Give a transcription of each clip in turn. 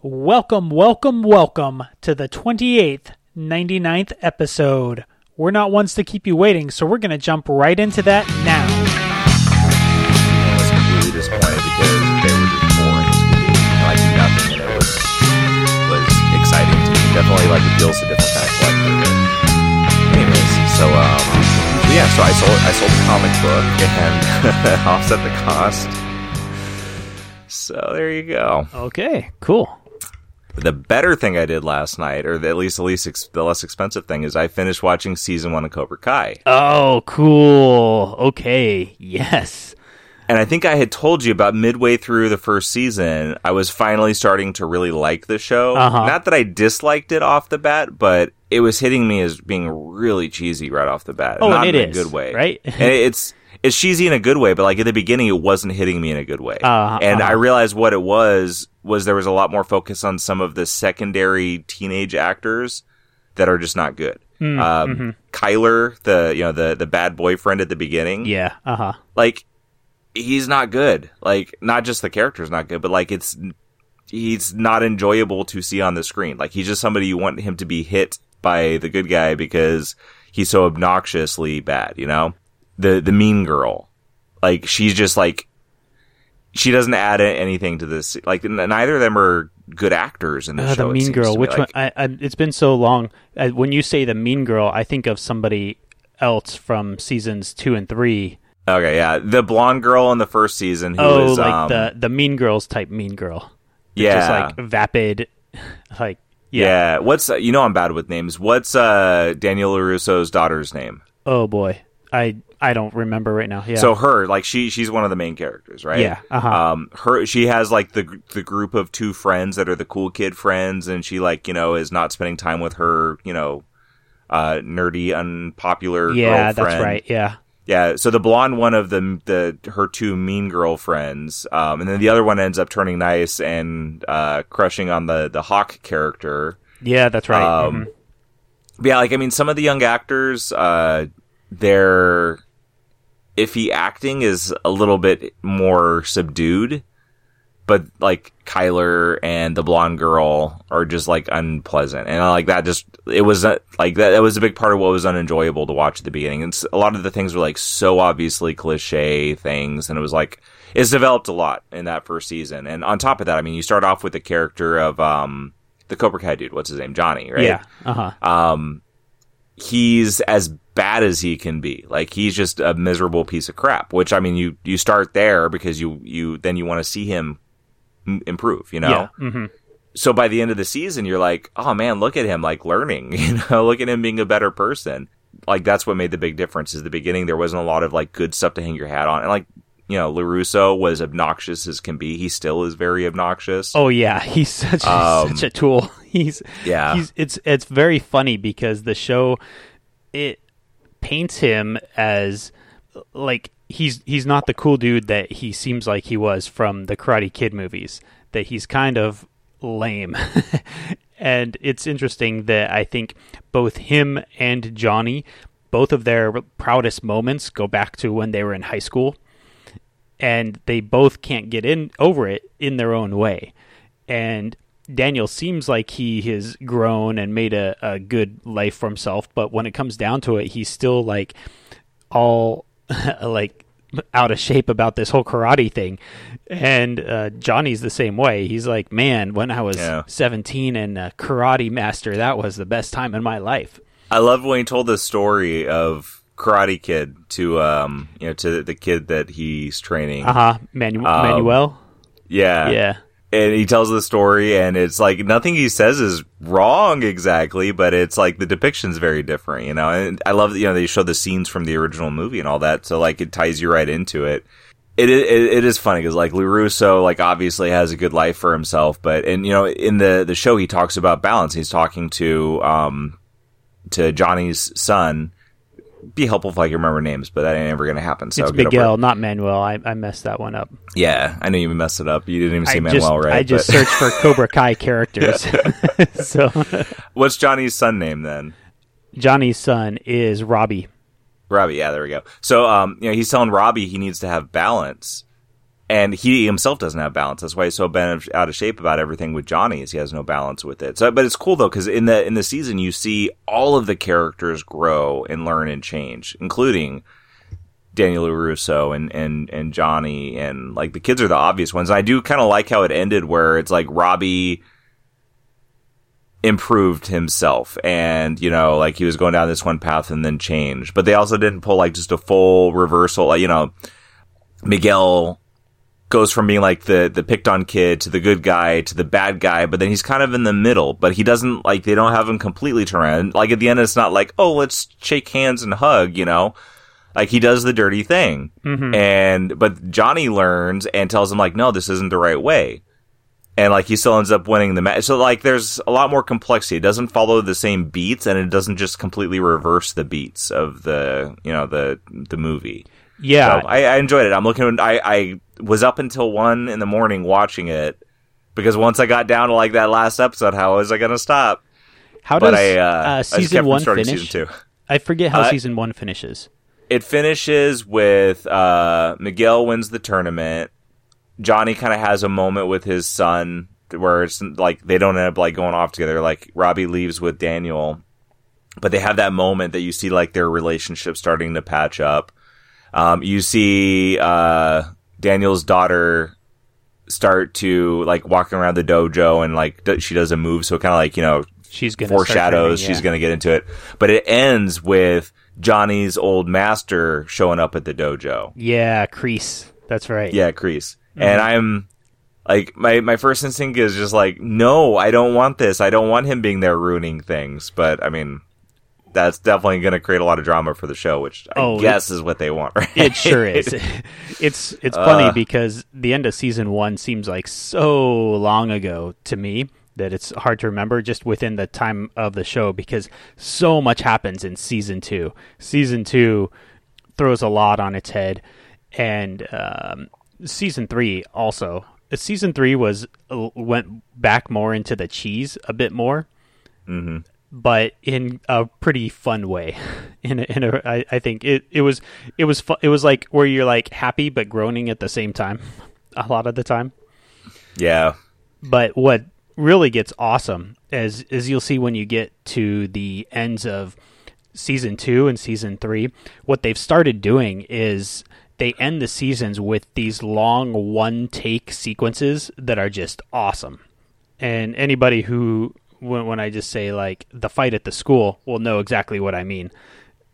Welcome, welcome, welcome to the 28th, 99th episode. We're not ones to keep you waiting, so we're going to jump right into that now. I was completely disappointed because they were just boring as could be. Like nothing in it was was exciting to me. Definitely like appeals to different kind of collector. Anyways, so um yeah, so I sold I sold the comic book and offset the cost. So there you go. Okay, cool. The better thing I did last night, or the, at least the least ex- the less expensive thing, is I finished watching season one of Cobra Kai. Oh, cool. Okay, yes. And I think I had told you about midway through the first season, I was finally starting to really like the show. Uh-huh. Not that I disliked it off the bat, but it was hitting me as being really cheesy right off the bat. Oh, Not and it in a is, good way, right? and it's it's cheesy in a good way, but like at the beginning, it wasn't hitting me in a good way. Uh-huh, and uh-huh. I realized what it was was there was a lot more focus on some of the secondary teenage actors that are just not good. Hmm, um, mm-hmm. Kyler, the you know the the bad boyfriend at the beginning, Yeah, uh huh. like he's not good. Like not just the character's not good, but like it's he's not enjoyable to see on the screen. Like he's just somebody you want him to be hit by the good guy because he's so obnoxiously bad, you know? The the mean girl. Like she's just like she doesn't add anything to this. Like neither of them are good actors in the Uh, show. the Mean Girl. Which Like, one? I, I, it's been so long. Uh, when you say the Mean Girl, I think of somebody else from seasons two and three. Okay, yeah, the blonde girl in the first season who oh, was like um, the the Mean Girls type Mean Girl. yeah, just like vapid, like yeah. yeah. What's uh, you know I'm bad with names. What's uh Daniel LaRusso's daughter's name? Oh boy, I I don't remember right now. Yeah. So her, like she, she's one of the main characters, right? Yeah, uh-huh. Um, her, she has like the the group of two friends that are the cool kid friends, and she like you know is not spending time with her, you know, uh, nerdy, unpopular. yeah, girlfriend. that's right. Yeah. Yeah. So the blonde one of the the her two mean girlfriends, um, and then the other one ends up turning nice and uh, crushing on the the hawk character. Yeah, that's right. Um, Mhm. Yeah, like I mean, some of the young actors, uh, their iffy acting is a little bit more subdued, but like Kyler and the blonde girl are just like unpleasant, and I like that. Just it was uh, like that. That was a big part of what was unenjoyable to watch at the beginning. And a lot of the things were like so obviously cliche things, and it was like it's developed a lot in that first season. And on top of that, I mean, you start off with the character of um the Cobra Kai dude. What's his name? Johnny, right? Yeah. Uh huh. um, he's as bad as he can be. Like he's just a miserable piece of crap. Which I mean, you you start there because you you then you want to see him m- improve. You know. Yeah. hmm So by the end of the season, you're like, oh man, look at him like learning. You know, look at him being a better person. Like that's what made the big difference. Is the beginning there wasn't a lot of like good stuff to hang your hat on, and like. You know, LaRusso was obnoxious as can be. He still is very obnoxious. Oh yeah, he's such a, Um, such a tool. He's yeah. He's it's it's very funny because the show it paints him as like he's he's not the cool dude that he seems like he was from the Karate Kid movies. That he's kind of lame. and it's interesting that I think both him and Johnny both of their proudest moments go back to when they were in high school and they both can't get in over it in their own way. And Daniel seems like he has grown and made a, a good life for himself, but when it comes down to it, he's still like all like out of shape about this whole karate thing. And uh, Johnny's the same way. He's like, man, when I was Yeah. 17 and a karate master, that was the best time in my life. I love when he told the story of Karate Kid to um you know to the kid that he's training. Uh huh. Manu- Um, Manuel? Yeah, Yeah. And he tells the story, and it's like nothing he says is wrong exactly, but it's like the depiction's very different, you know. And I love that you know they show the scenes from the original movie and all that, so like it ties you right into it. It it, it is funny because like LaRusso like obviously has a good life for himself, but and you know in the the show he talks about balance. He's talking to um to Johnny's son. Be helpful if I can remember names, but that ain't ever gonna happen. So it's get Big over it. L, not Manuel. I, I messed that one up. Yeah, I know you messed it up. You didn't even say I Manuel just, right. I just but- searched for Cobra Kai characters. so What's Johnny's son name then? Johnny's son is Robbie. Robbie. Yeah, there we go. So, um, you know, he's telling Robbie he needs to have balance, and he himself doesn't have balance. That's why he's so bent out of shape about everything with Johnny. Is he has no balance with it. So, but it's cool though because in the in the season you see all of the characters grow and learn and change, including Daniel LaRusso and and and Johnny and like the kids are the obvious ones. And I do kind of like how it ended where it's like Robbie improved himself and you know like he was going down this one path and then changed but they also didn't pull like just a full reversal like you know miguel goes from being like the the picked on kid to the good guy to the bad guy but then he's kind of in the middle but he doesn't like they don't have him completely turned like at the end it's not like oh let's shake hands and hug you know like he does the dirty thing Mhm. and but johnny learns and tells him like no this isn't the right way and like he still ends up winning the match. So like there's a lot more complexity. It doesn't follow the same beats, and it doesn't just completely reverse the beats of the you know the the movie. Yeah, So I, I enjoyed it. I'm looking. I I was up until one in the morning watching it because once I got down to like that last episode, how was I going to stop? how But does I uh, uh, season one finish? Season two. I forget how Uh, season one finishes. It finishes with uh, Miguel wins the tournament. Johnny kind of has a moment with his son where it's like they don't end up like going off together. Like Robbie leaves with Daniel, but they have that moment that you see like their relationship starting to patch up. Um, you see uh, Daniel's daughter start to like walking around the dojo and like d- she does a move, so kind of like you know She's gonna foreshadows training, she's going to get into it. But it ends with Johnny's old master showing up at the dojo. Yeah, Kreese. That's right. Yeah, Kreese. And I'm like my my first instinct is just like, no, I don't want this. I don't want him being there ruining things. But I mean, that's definitely going to create a lot of drama for the show, which I Oh, guess is what they want, right? It sure is. it's it's funny Uh. because the end of season one seems like so long ago to me that it's hard to remember just within the time of the show because so much happens in season two. Season two throws a lot on its head, and um, season three also. Season three was uh, went back more into the cheese a bit more hmm but in a pretty fun way. In a, in a I, I think it, it was it was fu- it was like where you're like happy but groaning at the same time, a lot of the time. Yeah. But what really gets awesome as as you'll see when you get to the ends of season two and season three, what they've started doing is they end the seasons with these long one take sequences that are just awesome. And anybody who when, when I just say like the fight at the school will know exactly what I mean.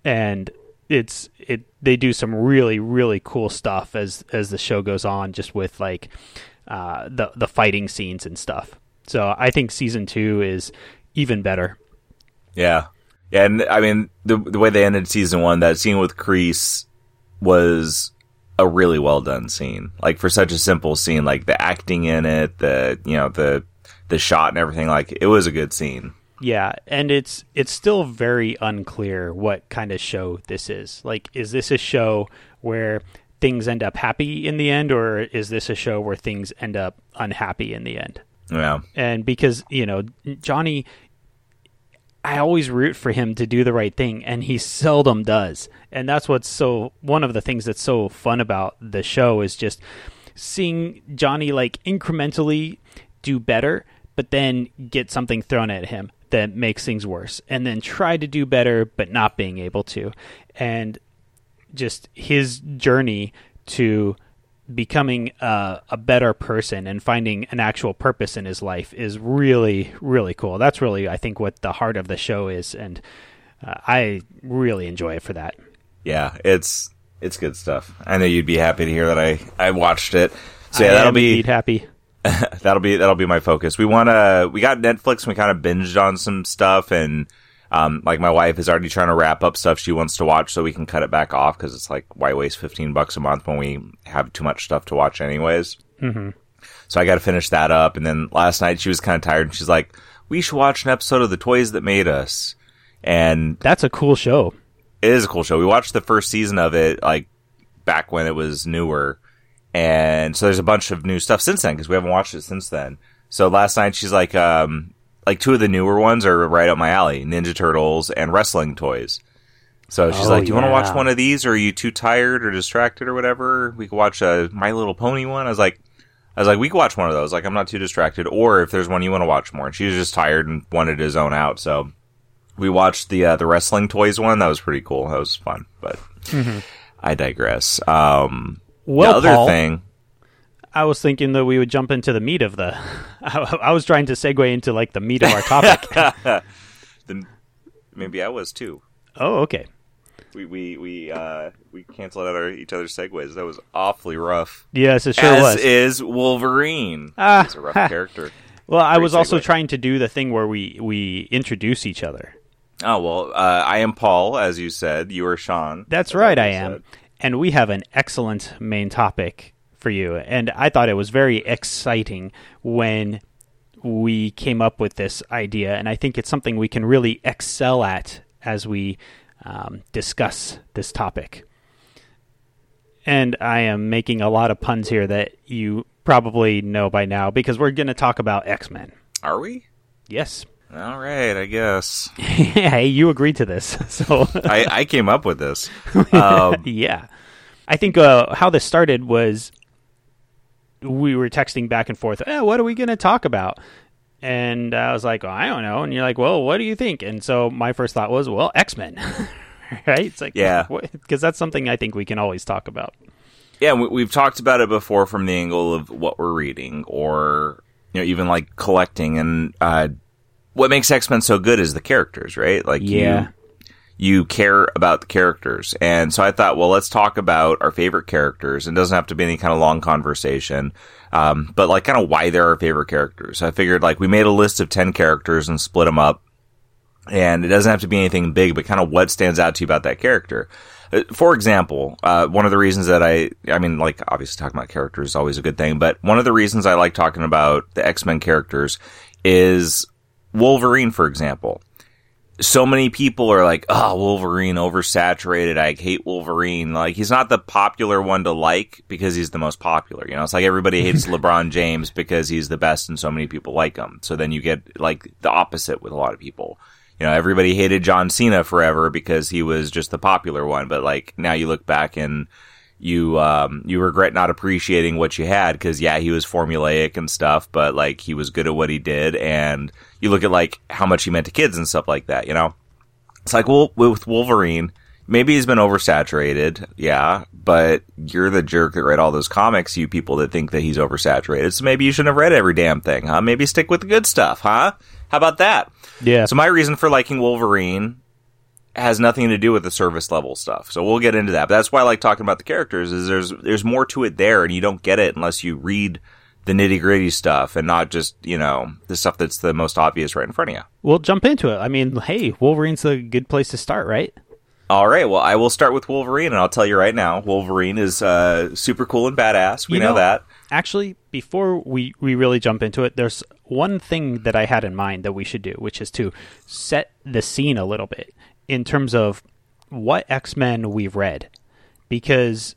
And it's it they do some really really cool stuff as as the show goes on just with like uh, the the fighting scenes and stuff. So I think season 2 is even better. Yeah. Yeah, and I mean the the way they ended season one, that scene with Kreese was a really well done scene. Like for such a simple scene, like the acting in it, the you know, the the shot and everything, like it was a good scene. Yeah, and it's it's still very unclear what kind of show this is. Like, is this a show where things end up happy in the end, or is this a show where things end up unhappy in the end? Yeah. And because you know Johnny, I always root for him to do the right thing, and he seldom does. And that's what's so one of the things that's so fun about the show is just seeing Johnny like incrementally do better, but then get something thrown at him that makes things worse, and then try to do better, but not being able to. And just his journey to becoming a, a better person and finding an actual purpose in his life is really really cool that's really i think what the heart of the show is and uh, i really enjoy it for that Yeah, it's it's good stuff. I know you'd be happy to hear that I I watched it. So yeah, I that'll be happy that'll be that'll be my focus. We want to we got Netflix and we kind of binged on some stuff and um like my wife is already trying to wrap up stuff she wants to watch so we can cut it back off cuz it's like why waste 15 bucks a month when we have too much stuff to watch anyways. hmm So I got to finish that up and then last night she was kind of tired and she's like we should watch an episode of The Toys That Made Us. And that's a cool show it is a cool show. We watched the first season of it like back when it was newer, and so there's a bunch of new stuff since then because we haven't watched it since then. So last night she's like, um, like two of the newer ones are right up my alley: Ninja Turtles and wrestling toys. So she's Oh, like, "Do you want to watch one of these, or are you too tired or distracted or whatever? We could watch a My Little Pony one." I was like, "I was like, we could watch one of those. Like, I'm not too distracted. Or if there's one you want to watch more." And she was just tired and wanted to zone out, so we watched the uh, the wrestling toys one. That was pretty cool. That was fun, but I digress. Um, Well, the other Paul, thing, I was thinking that we would jump into the meat of the. I, I was trying to segue into like the meat of our topic. then maybe I was too. oh, okay. We we we uh, we canceled out our, each other's segues. That was awfully rough. Yes, it sure As was. is Wolverine. Ah. He's a rough character. well, I Great was also trying to do the thing where we we introduce each other. Oh well, uh, I am Paul, as you said. You are Sean. That's right, you I am. said. And we have an excellent main topic for you. And I thought it was very exciting when we came up with this idea. And I think it's something we can really excel at as we um, discuss this topic. And I am making a lot of puns here that you probably know by now because we're going to talk about X Men. Are we? Yes. All right, I guess. hey, you agreed to this. So. I, I came up with this. Um, yeah. I think uh, how this started was we were texting back and forth. Eh, what are we going to talk about? And I was like, well, I don't know. And you're like, well, what do you think? And so my first thought was, well, X Men. right? It's like, Yeah. Because that's something I think we can always talk about. yeah, we, we've talked about it before from the angle of what we're reading, or you know, even like collecting. And uh, what makes X Men so good is the characters, right? Like, Yeah. you you care about the characters. And so I thought, well, let's talk about our favorite characters. It doesn't have to be any kind of long conversation, um, but like kind of why they're our favorite characters. So I figured like we made a list of 10 characters and split them up. And it doesn't have to be anything big, but kind of what stands out to you about that character. Uh, For example, uh, one of the reasons that I, I mean, like obviously talking about characters is always a good thing, but one of the reasons I like talking about the X-Men characters is Wolverine, for example so many people are like, oh, Wolverine oversaturated. I hate Wolverine. Like, he's not the popular one to like because he's the most popular. You know, it's like everybody hates LeBron James because he's the best and so many people like him. So then you get like the opposite with a lot of people. You know, everybody hated John Cena forever because he was just the popular one. But like now you look back and you um you regret not appreciating what you had because yeah he was formulaic and stuff but like he was good at what he did and you look at like how much he meant to kids and stuff like that you know? It's like well with wolverine maybe he's been oversaturated yeah but you're the jerk that read all those comics you people that think that he's oversaturated so maybe you shouldn't have read every damn thing huh? Maybe stick with the good stuff huh? How about that? Yeah. so my reason for liking wolverine has nothing to do with the service level stuff. So we'll get into that. But that's why I like talking about the characters is there's there's more to it there and you don't get it unless you read the nitty gritty stuff and not just, you know, the stuff that's the most obvious right in front of you. we'll jump into it. I mean, hey, Wolverine's a good place to start, right? All right, well I will start with Wolverine and I'll tell you right now, Wolverine is uh, super cool and badass. We You know, know- that. Actually, before we, we really jump into it, there's one thing that I had in mind that we should do, which is to set the scene a little bit in terms of what X Men we've read. Because,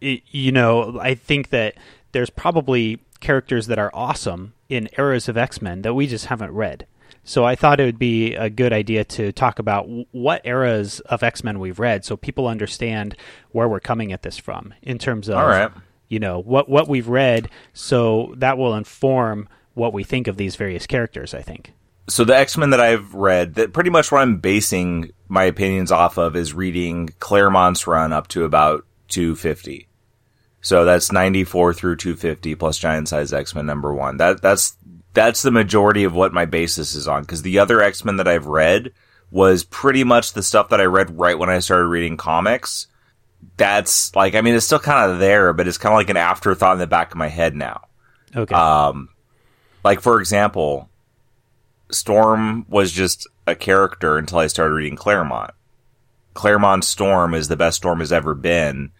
it, you know, I think that there's probably characters that are awesome in eras of X Men that we just haven't read. So I thought it would be a good idea to talk about what eras of X Men we've read so people understand where we're coming at this from in terms of All right. you know what what we've read so that will inform what we think of these various characters i think so the X-Men that I've read, that pretty much what I'm basing my opinions off of is reading Claremont's run up to about 250. So that's 94 through 250 plus Giant Size X-Men number 1. That that's that's the majority of what my basis is on cuz the other X-Men that I've read was pretty much the stuff that I read right when I started reading comics. That's like I mean it's still kind of there, but it's kind of like an afterthought in the back of my head now. okay Um, like for example, Storm was just a character until I started reading Claremont. Claremont's Storm is the best Storm has ever been,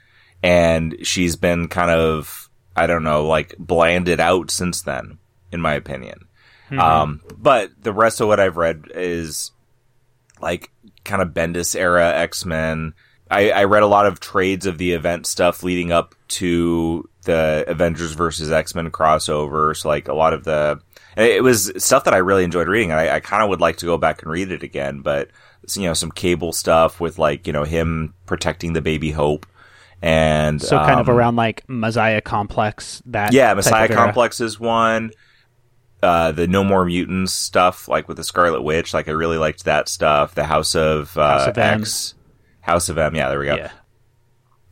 and she's been kind of I don't know like blanded out since then, in my opinion. Um, but the rest of what I've read is like kind of Bendis era X Men. I, I read a lot of trades of the event stuff leading up to the Avengers versus X Men crossover. So like a lot of the it was stuff that I really enjoyed reading. I, I kind of would like to go back and read it again, but you know, some cable stuff with like, you know, him protecting the baby Hope and So kind of um, around like Messiah Complex. That yeah, Messiah. Complex is one. Uh, the No More Mutants stuff, like with the Scarlet Witch, like I really liked that stuff. The House of, uh, House of M. House of M, yeah, there we go. Yeah.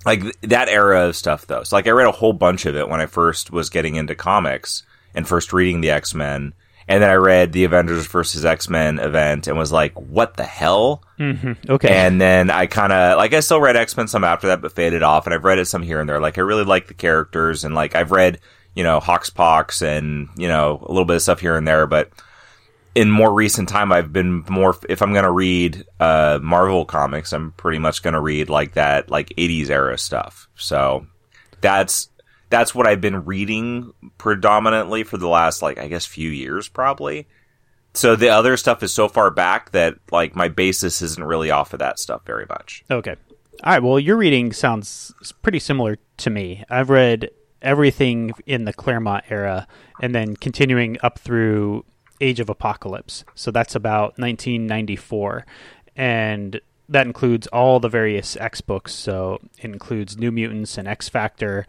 Like that era of stuff, though. So, like, I read a whole bunch of it when I first was getting into comics and first reading the X Men, and then I read the Avengers versus X Men event and was like, "What the hell?" Mm-hmm. Okay. And then I kind of like I still read X Men some after that, but faded off. And I've read it some here and there. Like I really like the characters, and like I've read you know Hawkspox and you know a little bit of stuff here and there. But in more recent time, I've been more. If I'm gonna read uh, Marvel comics, I'm pretty much gonna read like that like 80s era stuff. So that's that's what I've been reading predominantly for the last like I guess few years probably. So the other stuff is so far back that like my basis isn't really off of that stuff very much. Okay. All right. Well, your reading sounds pretty similar to me. I've read everything in the Claremont era and then continuing up through Age of Apocalypse. So that's about 1994. And that includes all the various X books. So it includes New Mutants and X Factor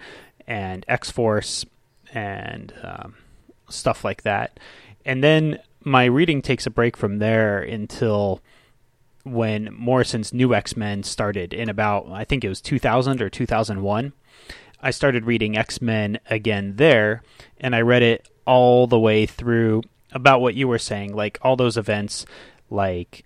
and X Force and um, stuff like that. And then my reading takes a break from there until when Morrison's New X Men started in about, I think it was 2000 or 2001. I started reading X Men again there, and I read it all the way through about what you were saying, like all those events, like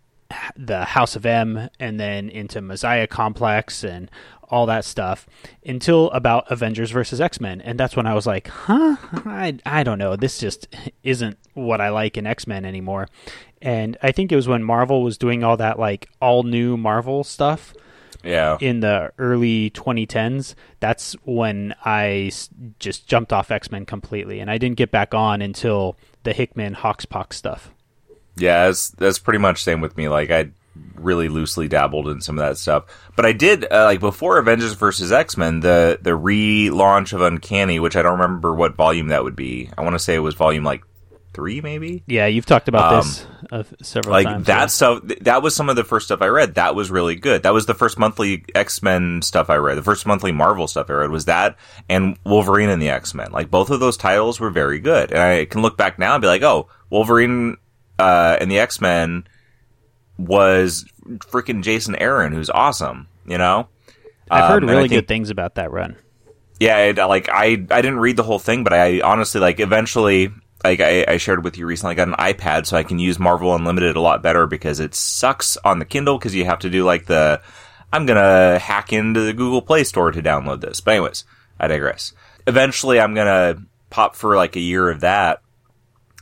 the House of M, and then into Messiah Complex and all that stuff until about Avengers versus X Men, and that's when I was like, huh, I I don't know, this just isn't what I like in X Men anymore. And I think it was when Marvel was doing all that like all new Marvel stuff Yeah. in the early 2010s. That's when I just jumped off X Men completely, and I didn't get back on until the Hickman Hawkspox stuff. Yeah, that's that's pretty much same with me. Like I really loosely dabbled in some of that stuff, but I did uh, like before Avengers versus X Men, the the relaunch of Uncanny, which I don't remember what volume that would be. I want to say it was volume like three, maybe. Yeah, you've talked about Um, this uh, several Like times. that stuff. th- That was some of the first stuff I read. That was really good. That was the first monthly X Men stuff I read. The first monthly Marvel stuff I read was that and Wolverine and the X Men. Like both of those titles were very good, and I can look back now and be like, oh, Wolverine uh, and the X Men was freaking Jason Aaron, who's awesome. You know, I've heard Um, really think- good things about that run. yeah, it, like I, I didn't read the whole thing, but I honestly like eventually, like I, I shared with you recently, I got an iPad so I can use Marvel Unlimited a lot better because it sucks on the Kindle because you have to do like the, I'm gonna hack into the Google Play Store to download this. But anyways, I digress. Eventually, I'm gonna pop for like a year of that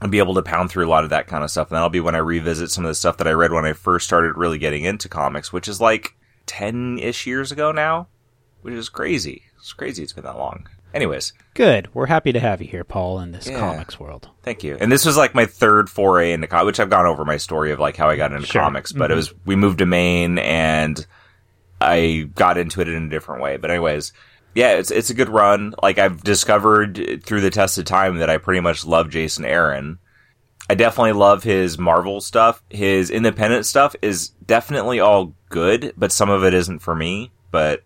and be able to pound through a lot of that kind of stuff. And that'll be when I revisit some of the stuff that I read when I first started really getting into comics, which is like 10 ish years ago now, which is crazy. It's crazy it's been that long. Anyways, Good. We're happy to have you here, Paul, in this Yeah. comics world. thank you. And this was like my third foray into comics, which I've gone over my story of like how I got into Sure. comics, but it mm-hmm. was, we moved to Maine and I got into it in a different way. But anyways, yeah, it's, it's a good run. Like I've discovered through the test of time that I pretty much love Jason Aaron. I definitely love his Marvel stuff. His independent stuff is definitely all good, but some of it isn't for me. But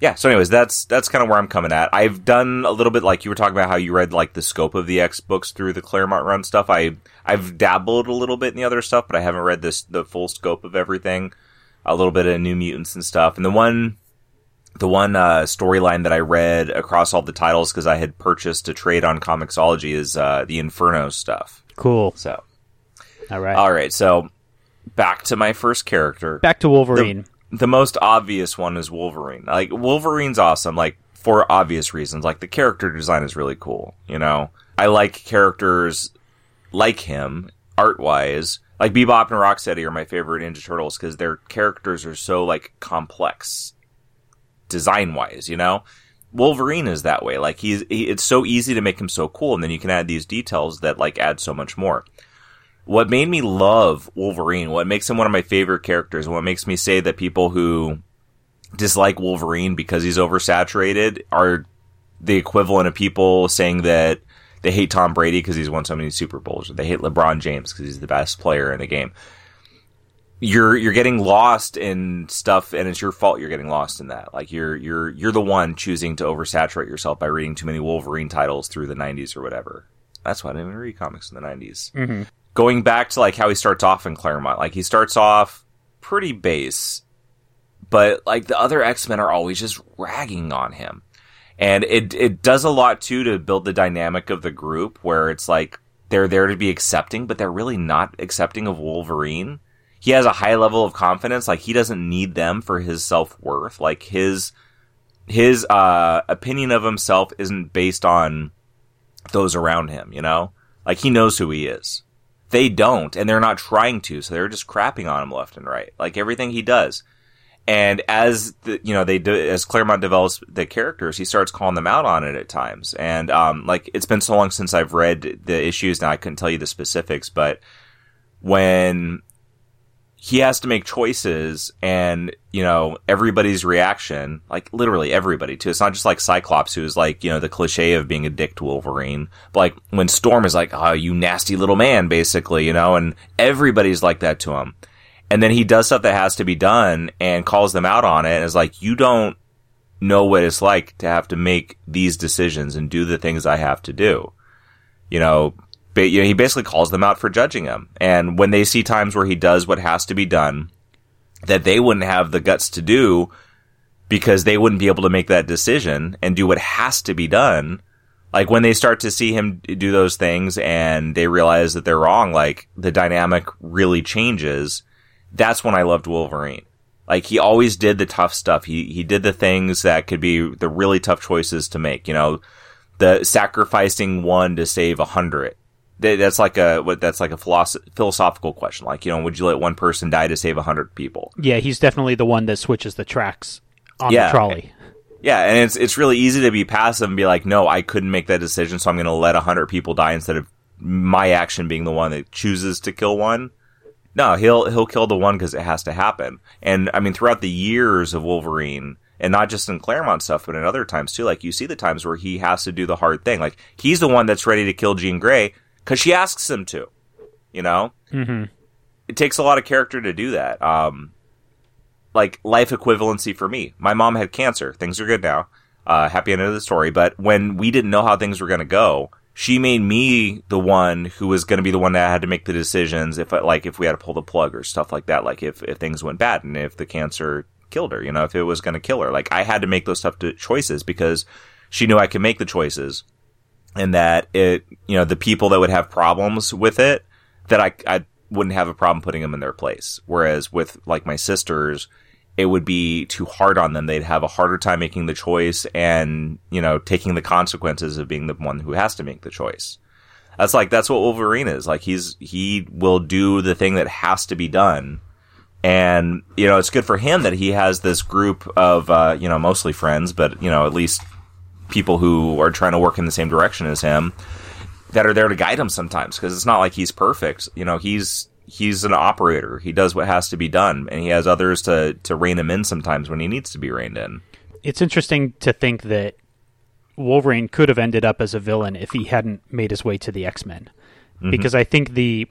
yeah, so anyways, that's that's kind of where I'm coming at. I've done a little bit like you were talking about how you read like the scope of the X books through the Claremont run stuff. I I've dabbled a little bit in the other stuff, but I haven't read this the full scope of everything. A little bit of New Mutants and stuff. And the one the one uh, storyline that I read across all the titles because I had purchased a trade on Comixology is uh, the Inferno stuff. Cool. So All right. all right, so back to my first character Back to Wolverine. the most obvious one is Wolverine. Like Wolverine's awesome, like for obvious reasons. Like the character design is really cool. You know, I like characters like him art wise. Like Bebop and Rocksteady are my favorite Ninja Turtles because their characters are so like complex design wise. You know, Wolverine is that way. Like he's he, it's so easy to make him so cool, and then you can add these details that like add so much more what made me love Wolverine, what makes him one of my favorite characters, what makes me say that people who dislike Wolverine because he's oversaturated are the equivalent of people saying that they hate Tom Brady because he's won so many Super Bowls, or they hate LeBron James because he's the best player in the game. You're you're getting lost in stuff, and it's your fault. You're getting lost in that. Like you're you're you're the one choosing to oversaturate yourself by reading too many Wolverine titles through the '90s or whatever. That's why I didn't even read comics in the '90s. Mm-hmm. Going back to like how he starts off in Claremont, like he starts off pretty base, but like the other X Men are always just ragging on him and it it does a lot too to build the dynamic of the group where it's like they're there to be accepting, but they're really not accepting of Wolverine. He has a high level of confidence, like he doesn't need them for his self worth. Like his his uh, opinion of himself isn't based on those around him. You know, like he knows who he is. They don't, and they're not trying to, so they're just crapping on him left and right. Like everything he does and as the, you know, they do, as Claremont develops the characters, he starts calling them out on it at times. And, um, like, it's been so long since I've read the issues now I couldn't tell you the specifics, but when he has to make choices and, you know, everybody's reaction, like literally everybody too. It's not just like Cyclops who's like, you know, the cliche of being a dick to Wolverine. But like when Storm is like, oh, you nasty little man, basically, you know, and everybody's like that to him and then he does stuff that has to be done and calls them out on it and is like, you don't know what it's like to have to make these decisions and do the things I have to do. You know, you know, he basically calls them out for judging him. And when they see times where he does what has to be done that they wouldn't have the guts to do because they wouldn't be able to make that decision and do what has to be done. Like when they start to see him do those things and they realize that they're wrong, like the dynamic really changes that's when I loved Wolverine. Like he always did the tough stuff. He he did the things that could be the really tough choices to make. You know, the sacrificing one to save a hundred. That's like a what that's like a philosoph- philosophical question. Like you know, would you let one person die to save a hundred people? Yeah, he's definitely the one that switches the tracks on yeah. the trolley. Yeah, and it's it's really easy to be passive and be like, no, I couldn't make that decision, so I'm going to let a hundred people die instead of my action being the one that chooses to kill one. No, he'll he'll kill the one because it has to happen. And I mean, throughout the years of Wolverine, and not just in Claremont stuff, but in other times too, like you see the times where he has to do the hard thing. Like he's the one that's ready to kill Jean Grey because she asks him to. You know, mm-hmm. it takes a lot of character to do that. Um, like life equivalency for me. My mom had cancer. Things are good now. Uh, happy end of the story. But when we didn't know how things were going to go, she made me the one who was going to be the one that had to make the decisions if like if we had to pull the plug or stuff like that like if if things went bad and if the cancer killed her you know if it was going to kill her like i had to make those tough choices because she knew i could make the choices and that it you know the people that would have problems with it that i i wouldn't have a problem putting them in their place whereas with like my sisters it would be too hard on them. They'd have a harder time making the choice and, you know, taking the consequences of being the one who has to make the choice. That's like, that's what Wolverine is. Like, he's, he will do the thing that has to be done. And, you know, it's good for him that he has this group of, uh, you know, mostly friends, but, you know, at least people who are trying to work in the same direction as him that are there to guide him sometimes. Cause it's not like he's perfect. You know, he's, he's an operator. He does what has to be done, and he has others to to rein him in sometimes when he needs to be reined in. It's interesting to think that Wolverine could have ended up as a villain if he hadn't made his way to the X Men, mm-hmm. because I think the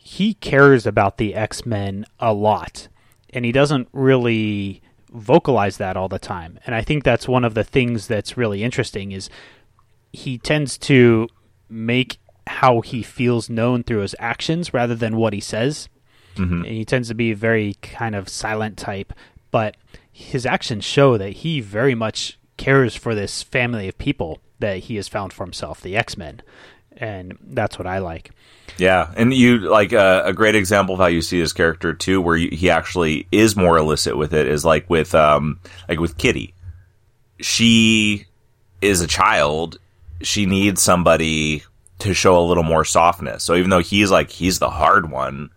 he cares about the X Men a lot, and he doesn't really vocalize that all the time. And I think that's one of the things that's really interesting is he tends to make how he feels known through his actions rather than what he says. Mm-hmm. he tends to be a very kind of silent type, but his actions show that he very much cares for this family of people that he has found for himself, the X Men, and that's what I like. Yeah, and you like uh, a great example of how you see his character too, where you, he actually is more illicit with it, is like with um like with Kitty. She is a child. She needs somebody to show a little more softness. So even though he's like he's the hard one,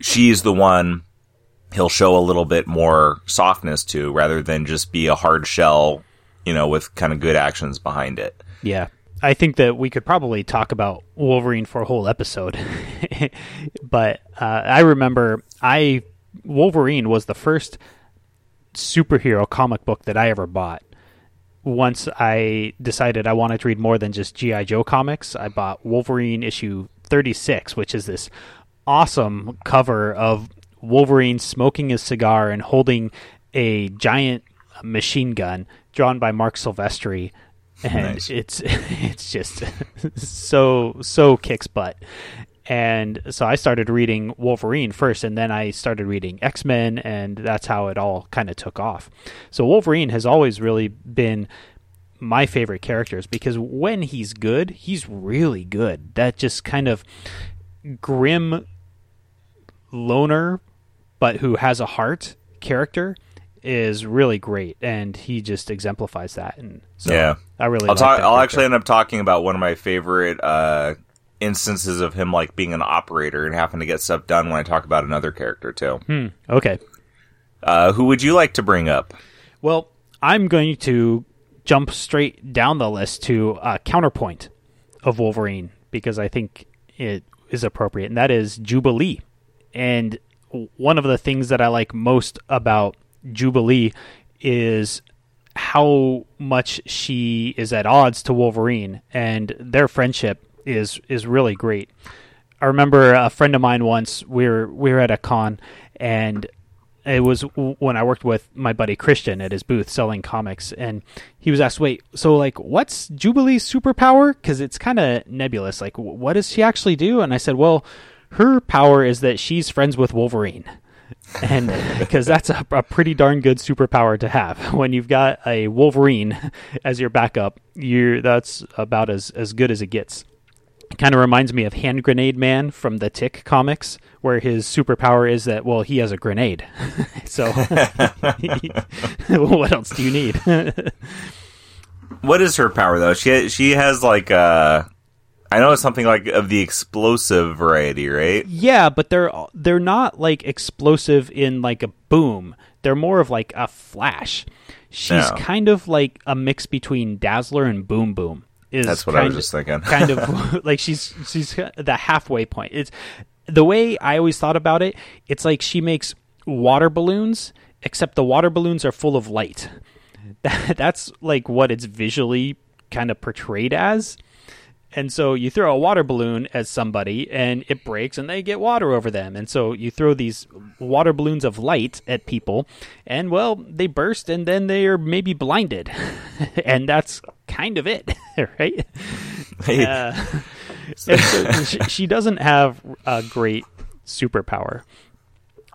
she's the one he'll show a little bit more softness to rather than just be a hard shell, you know, with kind of good actions behind it. Yeah. I think that we could probably talk about Wolverine for a whole episode. but uh, I remember I Wolverine was the first superhero comic book that I ever bought. Once I decided I wanted to read more than just GI Joe comics, I bought Wolverine issue 36, which is this awesome cover of Wolverine smoking his cigar and holding a giant machine gun drawn by Marc Silvestri and Nice. it's it's just so so kicks butt. And so I started reading Wolverine first, and then I started reading X Men, and that's how it all kind of took off. So Wolverine has always really been my favorite characters because when he's good, he's really good. That just kind of grim loner, but who has a heart character is really great, and he just exemplifies that. And so Yeah. I really I'll talk. I'll actually end up talking about one of my favorite uh, instances of him like being an operator and having to get stuff done when I talk about another character too. Hmm, okay. Uh, who would you like to bring up? Well, I'm going to jump straight down the list to uh, counterpoint of Wolverine because I think it is appropriate, and that is Jubilee. And one of the things that I like most about Jubilee is how much she is at odds to Wolverine, and their friendship is is really great. I remember a friend of mine once. We were we were at a con, and it was when I worked with my buddy Christian at his booth selling comics, and he was asked, "Wait, so like, what's Jubilee's superpower? Because it's kind of nebulous. Like, what does she actually do?" And I said, "Well, her power is that she's friends with Wolverine." and because that's a, a pretty darn good superpower to have when you've got a Wolverine as your backup, you that's about as as good as it gets. It kind of reminds me of Hand Grenade Man from the Tick comics, where his superpower is that well he has a grenade. so what else do you need? What is her power though? She she has like uh, I know it's something like of the explosive variety, right? yeah, but they're they're not like explosive in like a boom. They're more of like a flash. She's Yeah. kind of like a mix between Dazzler and Boom Boom. Is That's what I was just thinking. kind of like she's she's the halfway point. It's the way I always thought about it. It's like she makes water balloons, except the water balloons are full of light. That, that's like what it's visually kind of portrayed as. And so you throw a water balloon at somebody and it breaks and they get water over them. And so you throw these water balloons of light at people and well, they burst and then they are maybe blinded. and that's kind of it, right? Uh, so she, doesn't have a great superpower,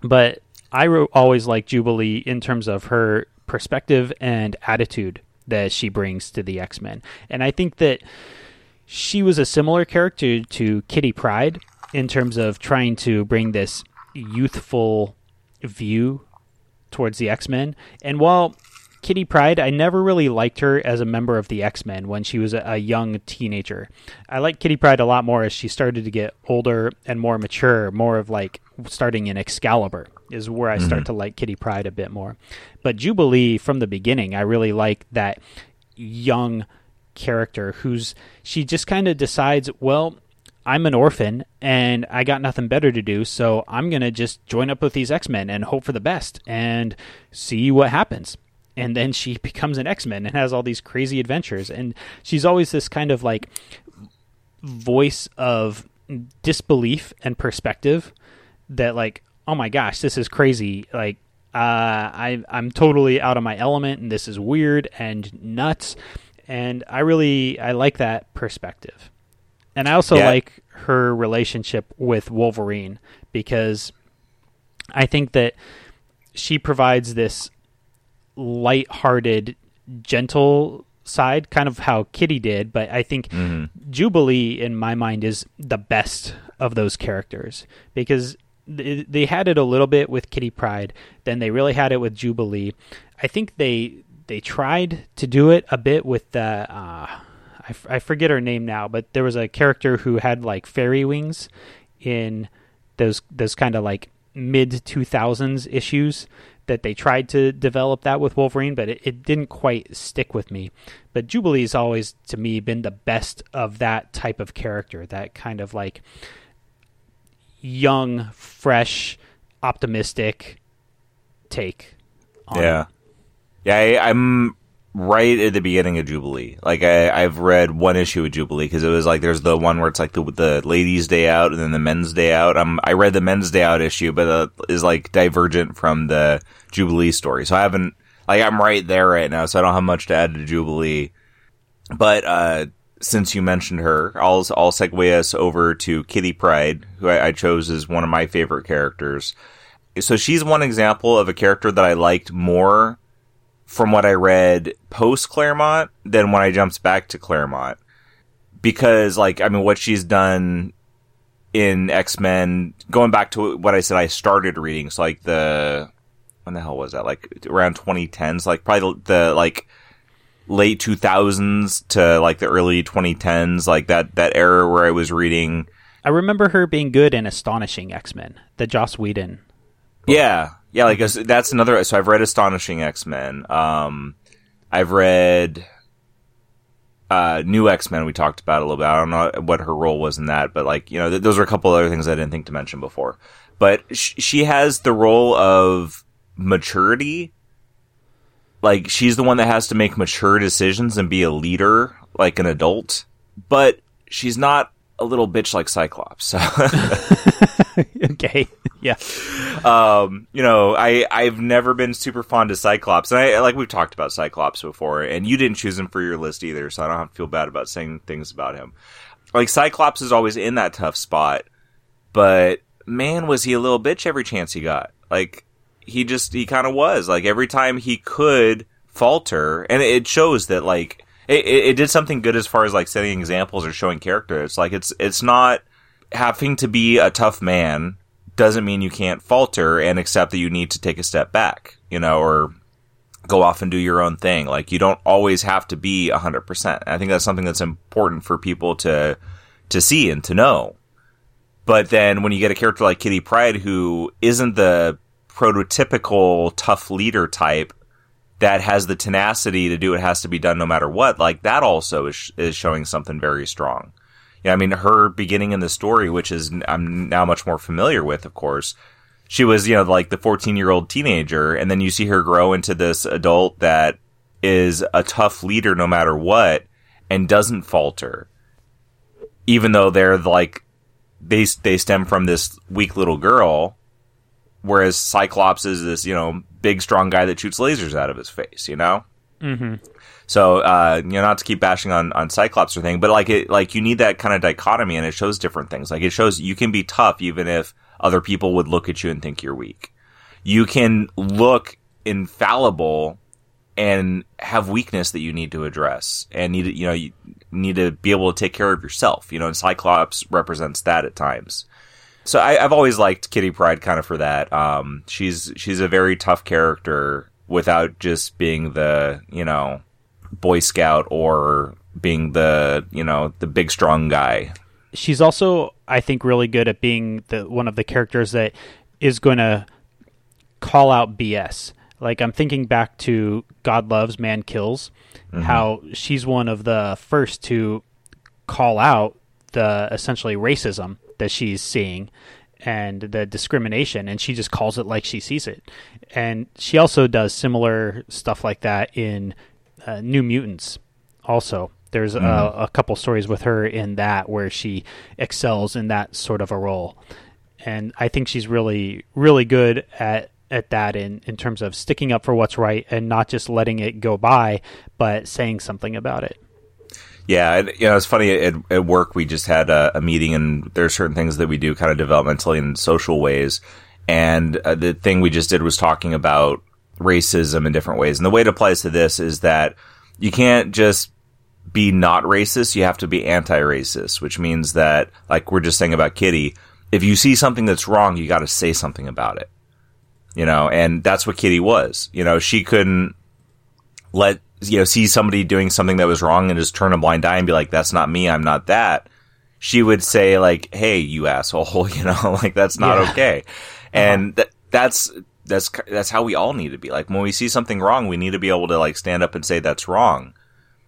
but I always like Jubilee in terms of her perspective and attitude that she brings to the X Men, and I think that she was a similar character to Kitty Pryde in terms of trying to bring this youthful view towards the X Men. And while Kitty Pryde, I never really liked her as a member of the X Men when she was a, young teenager. I like Kitty Pryde a lot more as she started to get older and more mature, more of like starting in Excalibur is where I start mm-hmm. to like Kitty Pryde a bit more. But Jubilee from the beginning, I really like that young character who's she just kind of decides, well, I'm an orphan and I got nothing better to do, so I'm going to just join up with these X Men and hope for the best and see what happens. And then she becomes an X Men and has all these crazy adventures. And she's always this kind of like voice of disbelief and perspective that, like, oh my gosh, this is crazy. Like, uh, I, I'm totally out of my element and this is weird and nuts. And I really I like that perspective. And I also Yeah. like her relationship with Wolverine because I think that she provides this light-hearted, gentle side, kind of how Kitty did, but I think mm-hmm. Jubilee in my mind is the best of those characters because they had it a little bit with Kitty Pryde, then they really had it with Jubilee. I think they they tried to do it a bit with the uh, I, f- I forget her name now, but there was a character who had like fairy wings in those those kind of like mid 2000s issues that they tried to develop that with Wolverine, but it, it didn't quite stick with me. But Jubilee's always to me been the best of that type of character, that kind of like young, fresh, optimistic take. Yeah, yeah. I, I'm right at the beginning of Jubilee. Like I, I've read one issue of Jubilee because it was like there's the one where it's like the the ladies' day out and then the men's day out. Um, I read the men's day out issue, but uh, is like divergent from the Jubilee story. So I haven't like I'm right there right now, so I don't have much to add to Jubilee. But uh, since you mentioned her, I'll I'll segue us over to Kitty Pryde, who I, I chose as one of my favorite characters. So she's one example of a character that I liked more from what I read post Claremont than when I jumped back to Claremont. Because, like, I mean, what she's done in X Men, going back to what I said, I started reading. So, like, the, when the hell was that? Like, around 2010s, like, probably the, the like, late 2000s to, like, the early 2010s, like, that, that era where I was reading. I remember her being good in Astonishing X Men, the Joss Whedon. Book. Yeah, yeah, like that's another. So I've read Astonishing X Men. Um, I've read uh, New X Men. We talked about a little bit. I don't know what her role was in that, but like you know, th- those are a couple other things I didn't think to mention before. But sh- she has the role of maturity. Like she's the one that has to make mature decisions and be a leader, like an adult. But she's not a little bitch like Cyclops. okay. Yeah. Um, you know, I I've never been super fond of Cyclops, and I like we've talked about Cyclops before, and you didn't choose him for your list either, so I don't have to feel bad about saying things about him. Like Cyclops is always in that tough spot, but man, was he a little bitch every chance he got. Like he just he kind of was. Like every time he could falter, and it shows that like it, it, did something good as far as like setting examples or showing character. It's like it's it's not having to be a tough man doesn't mean you can't falter and accept that you need to take a step back, you know, or go off and do your own thing. Like you don't always have to be 100%. I think that's something that's important for people to to see and to know. But then when you get a character like Kitty Pryde who isn't the prototypical tough leader type that has the tenacity to do what has to be done no matter what, like that also is is showing something very strong. Yeah, I mean, her beginning in the story, which is I'm now much more familiar with, of course. She was, you know, like the 14 year old teenager, and then you see her grow into this adult that is a tough leader no matter what, and doesn't falter, even though they're like they they stem from this weak little girl, whereas Cyclops is this, you know, big strong guy that shoots lasers out of his face, you know. Mm-hmm. So, uh, you know, not to keep bashing on, on Cyclops or thing, but like it, like you need that kind of dichotomy and it shows different things. Like it shows you can be tough even if other people would look at you and think you're weak. You can look infallible and have weakness that you need to address and need to, you know, you need to be able to take care of yourself, you know, and Cyclops represents that at times. So I, have always liked Kitty Pryde kind of for that. Um, she's, she's a very tough character without just being the, you know, Boy Scout or being the you know the big strong guy. She's also, I think, really good at being the one of the characters that is going to call out BS. Like I'm thinking back to God Loves, Man Kills, mm-hmm. how she's one of the first to call out the essentially racism that she's seeing and the discrimination and she just calls it like she sees it and she also does similar stuff like that in uh, New Mutants. Also, there's mm. a, a, couple stories with her in that where she excels in that sort of a role, and I think she's really, really good at at that in in terms of sticking up for what's right and not just letting it go by, but saying something about it. Yeah, you know, it's funny at, at work we just had a, a, meeting, and there are certain things that we do kind of developmentally in social ways. And uh, the thing we just did was talking about racism in different ways. And the way it applies to this is that you can't just be not racist, you have to be anti-racist, which means that, like we're just saying about Kitty, if you see something that's wrong, you gotta say something about it. You know, and that's what Kitty was. You know, she couldn't let, you know, see somebody doing something that was wrong and just turn a blind eye and be like, that's not me, I'm not that. She would say like, hey, you asshole, you know, like that's not yeah. okay. And uh-huh. th- that's, that's that's how we all need to be. Like when we see something wrong, we need to be able to like stand up and say that's wrong.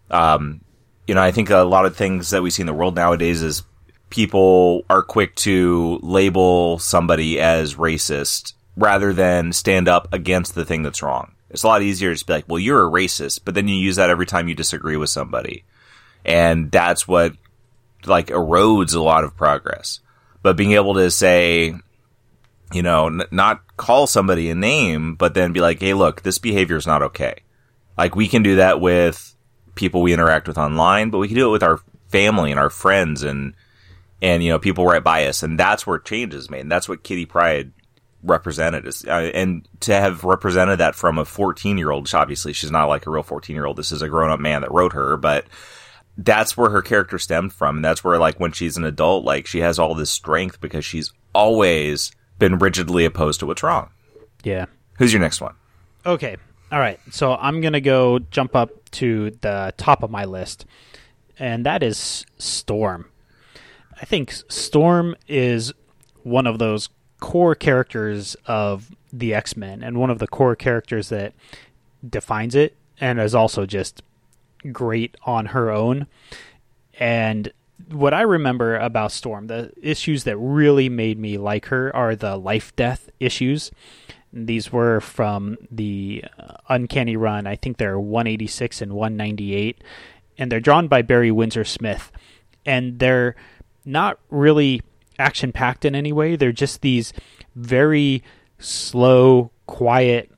Um, you know, I think a lot of things that we see in the world nowadays is people are quick to label somebody as racist rather than stand up against the thing that's wrong. It's a lot easier to just be like, well, you're a racist, but then you use that every time you disagree with somebody. And that's what like erodes a lot of progress. But being able to say, you know, n- not call somebody a name, but then be like, hey, look, this behavior is not okay. Like we can do that with people we interact with online, but we can do it with our family and our friends and, and, you know, people right by us. And that's where change is made. And that's what Kitty Pryde represented uh, and to have represented that from a 14 year old, obviously she's not like a real 14 year old. This is a grown up man that wrote her, but that's where her character stemmed from. And that's where, like, when she's an adult, like, she has all this strength because she's always been rigidly opposed to what's wrong. Yeah. Who's your next one? Okay. All right. So I'm going to go jump up to the top of my list, and that is Storm. I think Storm is one of those core characters of the X Men and one of the core characters that defines it and is also just great on her own. And what I remember about Storm, the issues that really made me like her are the life death issues. These were from the uh, Uncanny Run. I think they're 186 and 198. And they're drawn by Barry Windsor Smith. And they're not really action packed in any way. They're just these very slow, quiet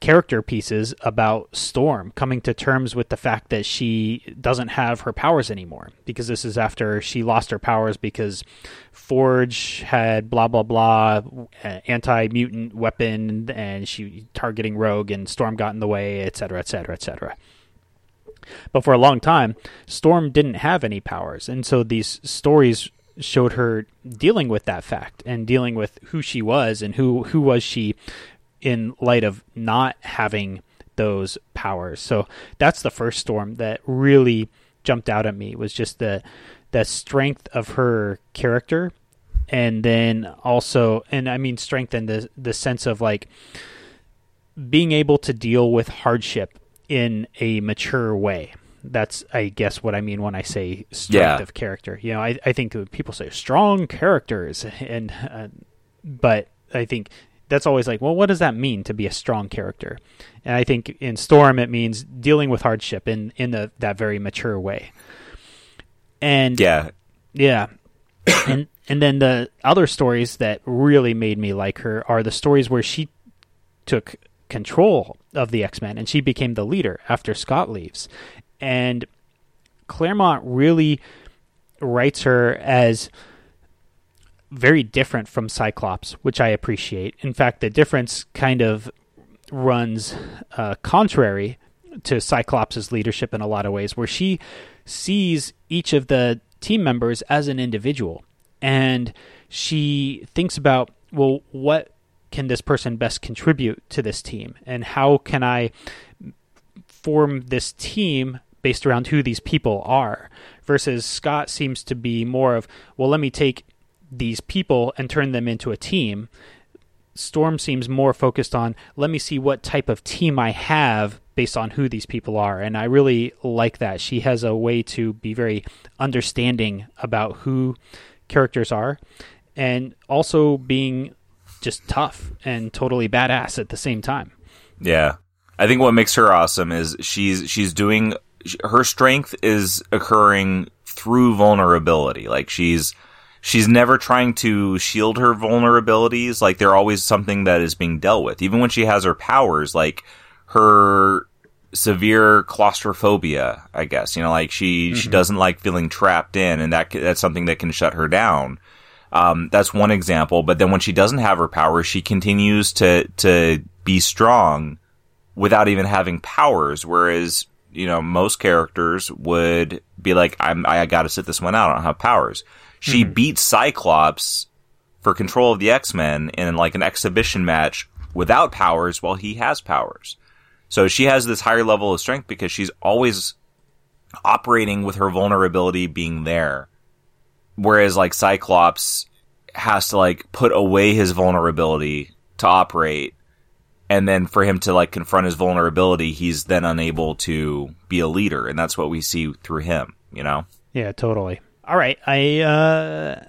character pieces about Storm coming to terms with the fact that she doesn't have her powers anymore because this is after she lost her powers because Forge had blah blah blah uh, anti mutant weapon and she targeting Rogue and Storm got in the way etc etc etc. But for a long time, Storm didn't have any powers, and so these stories showed her dealing with that fact and dealing with who she was and who who was she in light of not having those powers. So that's the first storm that really jumped out at me was just the the strength of her character and then also and I mean strength in the the sense of like being able to deal with hardship in a mature way. That's I guess what I mean when I say strength Yeah. of character. You know, I I think people say strong characters and uh, but I think that's always like, well, what does that mean to be a strong character? And I think in Storm it means dealing with hardship in in the, that very mature way. And Yeah. yeah. and and then the other stories that really made me like her are the stories where she took control of the X-Men and she became the leader after Scott leaves. And Claremont really writes her as very different from Cyclops, which I appreciate. In fact, the difference kind of runs uh, contrary to Cyclops' leadership in a lot of ways, where she sees each of the team members as an individual. And she thinks about, well, what can this person best contribute to this team? And how can I form this team based around who these people are? Versus Scott seems to be more of, well, let me take these people and turn them into a team. Storm seems more focused on let me see what type of team I have based on who these people are. And I really like that. She has a way to be very understanding about who characters are and also being just tough and totally badass at the same time. Yeah. I think what makes her awesome is she's she's doing her strength is occurring through vulnerability. Like she's she's never trying to shield her vulnerabilities. Like they're always something that is being dealt with. Even when she has her powers, like her severe claustrophobia, I guess. You know, like she she doesn't like feeling trapped in, and that that's something that can shut her down. Um, that's one example. But then when she doesn't have her powers, she continues to to be strong without even having powers. Whereas you know most characters would be like, "I'm I got to sit this one out. I don't have powers." She mm-hmm. beats Cyclops for control of the X Men in like an exhibition match without powers, while he has powers. So she has this higher level of strength because she's always operating with her vulnerability being there. Whereas like Cyclops has to like put away his vulnerability to operate and then for him to like confront his vulnerability, he's then unable to be a leader and that's what we see through him, you know? Yeah, totally. All right. I uh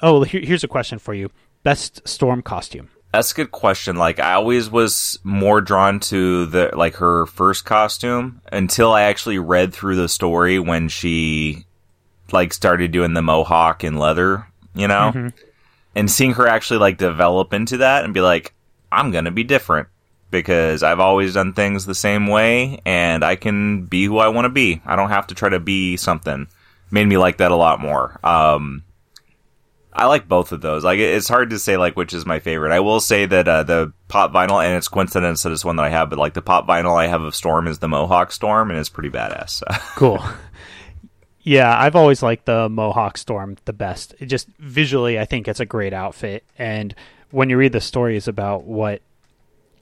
oh, here, here's a question for you. Best storm costume. That's a good question. Like I always was more drawn to the like her first costume until I actually read through the story when she like started doing the mohawk and leather, you know? Mm-hmm. And seeing her actually like develop into that and be like, I'm going to be different because I've always done things the same way and I can be who I want to be. I don't have to try to be something. Made me like that a lot more. Um, I like both of those. Like it's hard to say like which is my favorite. I will say that uh, the pop vinyl, and it's coincidence that it's one that I have, but like the pop vinyl I have of Storm is the Mohawk Storm, and it's pretty badass. cool. Yeah, I've always liked the Mohawk Storm the best. It just visually, I think it's a great outfit, and when you read the stories about what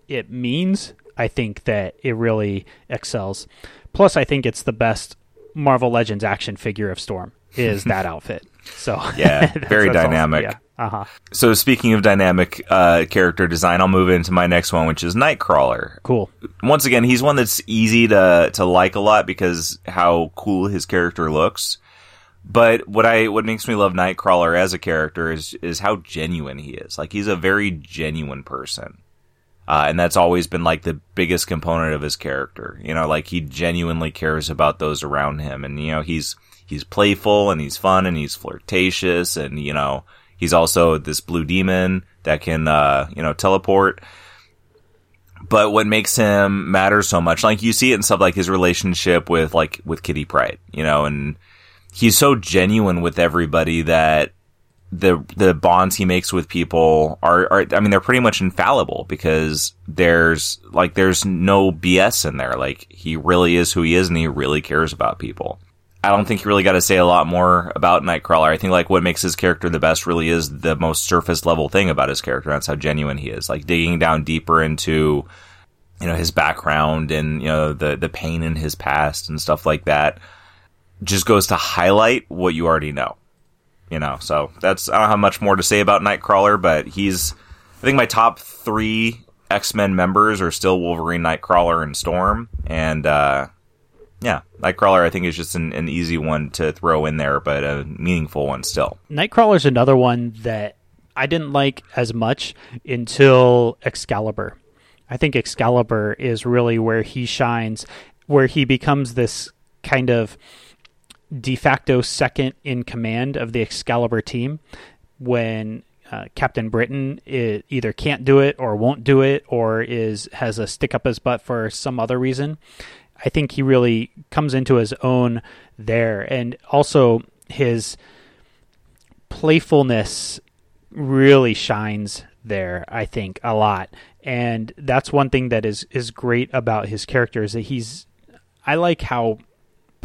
it means, I think that it really excels. Plus, I think it's the best Marvel Legends action figure of Storm is that outfit. So yeah, very dynamic. yeah. Uh-huh. So speaking of dynamic uh, character design, I'll move into my next one, which is Nightcrawler. Cool. Once again, he's one that's easy to to like a lot because how cool his character looks. But what I what makes me love Nightcrawler as a character is is how genuine he is. Like he's a very genuine person. Uh, and that's always been like the biggest component of his character. You know, like he genuinely cares about those around him, and you know he's he's playful and he's fun and he's flirtatious, and you know he's also this blue demon that can uh, you know teleport. But what makes him matter so much, like you see it in stuff like his relationship with like with Kitty Pryde, you know, and he's so genuine with everybody that the the bonds he makes with people are, are I mean they're pretty much infallible because there's like there's no BS in there. Like he really is who he is and he really cares about people. I don't think you really got to say a lot more about Nightcrawler. I think like what makes his character the best really is the most surface level thing about his character. That's how genuine he is. Like digging down deeper into you know his background and you know the the pain in his past and stuff like that just goes to highlight what you already know you know, so that's I don't have much more to say about Nightcrawler, but he's I think my top three X Men members are still Wolverine, Nightcrawler, and Storm, and uh, yeah, Nightcrawler I think is just an, an easy one to throw in there, but a meaningful one still. Nightcrawler's another one that I didn't like as much until Excalibur. I think Excalibur is really where he shines, where he becomes this kind of de facto second in command of the Excalibur team when uh, Captain Britain either can't do it or won't do it or is has a stick up his butt for some other reason. I think he really comes into his own there, and also his playfulness really shines there. I think a lot, and that's one thing that is is great about his character is that he's. I like how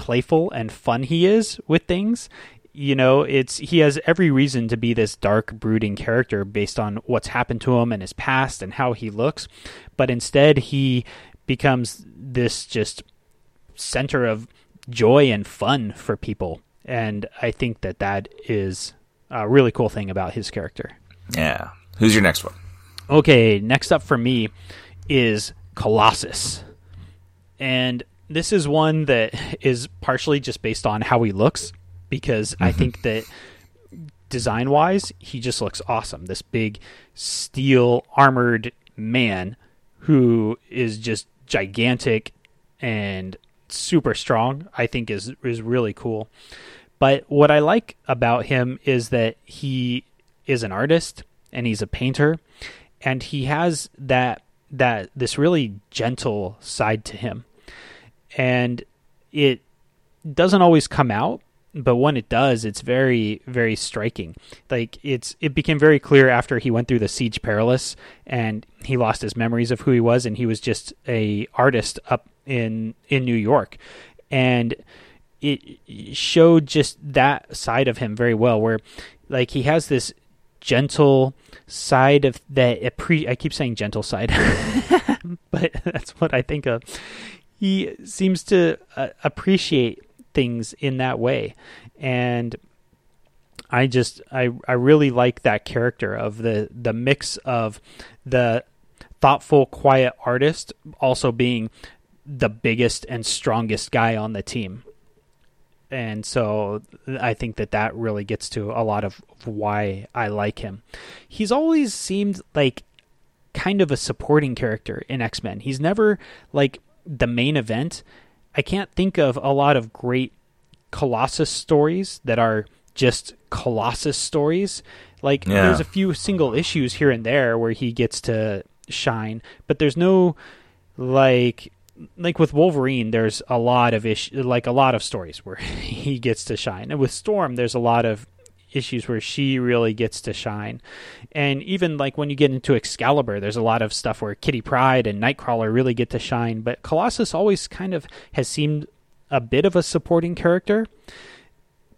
playful and fun he is with things. You know it's he has every reason to be this dark brooding character based on what's happened to him and his past and how he looks. But instead he becomes this just center of joy and fun for people. And i think that that is a really cool thing about his character. Yeah. Who's your next one? Okay next up for me is colossus. And this is one that is partially just based on how he looks because mm-hmm. I think that design wise, he just looks awesome. This big steel armored man who is just gigantic and super strong, I think is is really cool. But what I like about him is that he is an artist and he's a painter and he has that that this really gentle side to him and it doesn't always come out but when it does it's very very striking. Like it's it became very clear after he went through the siege perilous and he lost his memories of who he was and he was just a artist up in in New York. And it showed just that side of him very well where like he has this gentle side of that I keep saying gentle side but that's what I think of he seems to uh, appreciate things in that way and i just i i really like that character of the the mix of the thoughtful quiet artist also being the biggest and strongest guy on the team and so I think that that really gets to a lot of why I like him. He's always seemed like kind of a supporting character in X Men. He's never like the main event. I can't think of a lot of great Colossus stories that are just Colossus stories. Like Yeah. there's a few single issues here and there where he gets to shine, but there's no like like with Wolverine there's a lot of ish like a lot of stories where he gets to shine. And with Storm there's a lot of issues where she really gets to shine. And even like when you get into Excalibur, there's a lot of stuff where Kitty Pryde and Nightcrawler really get to shine, but Colossus always kind of has seemed a bit of a supporting character,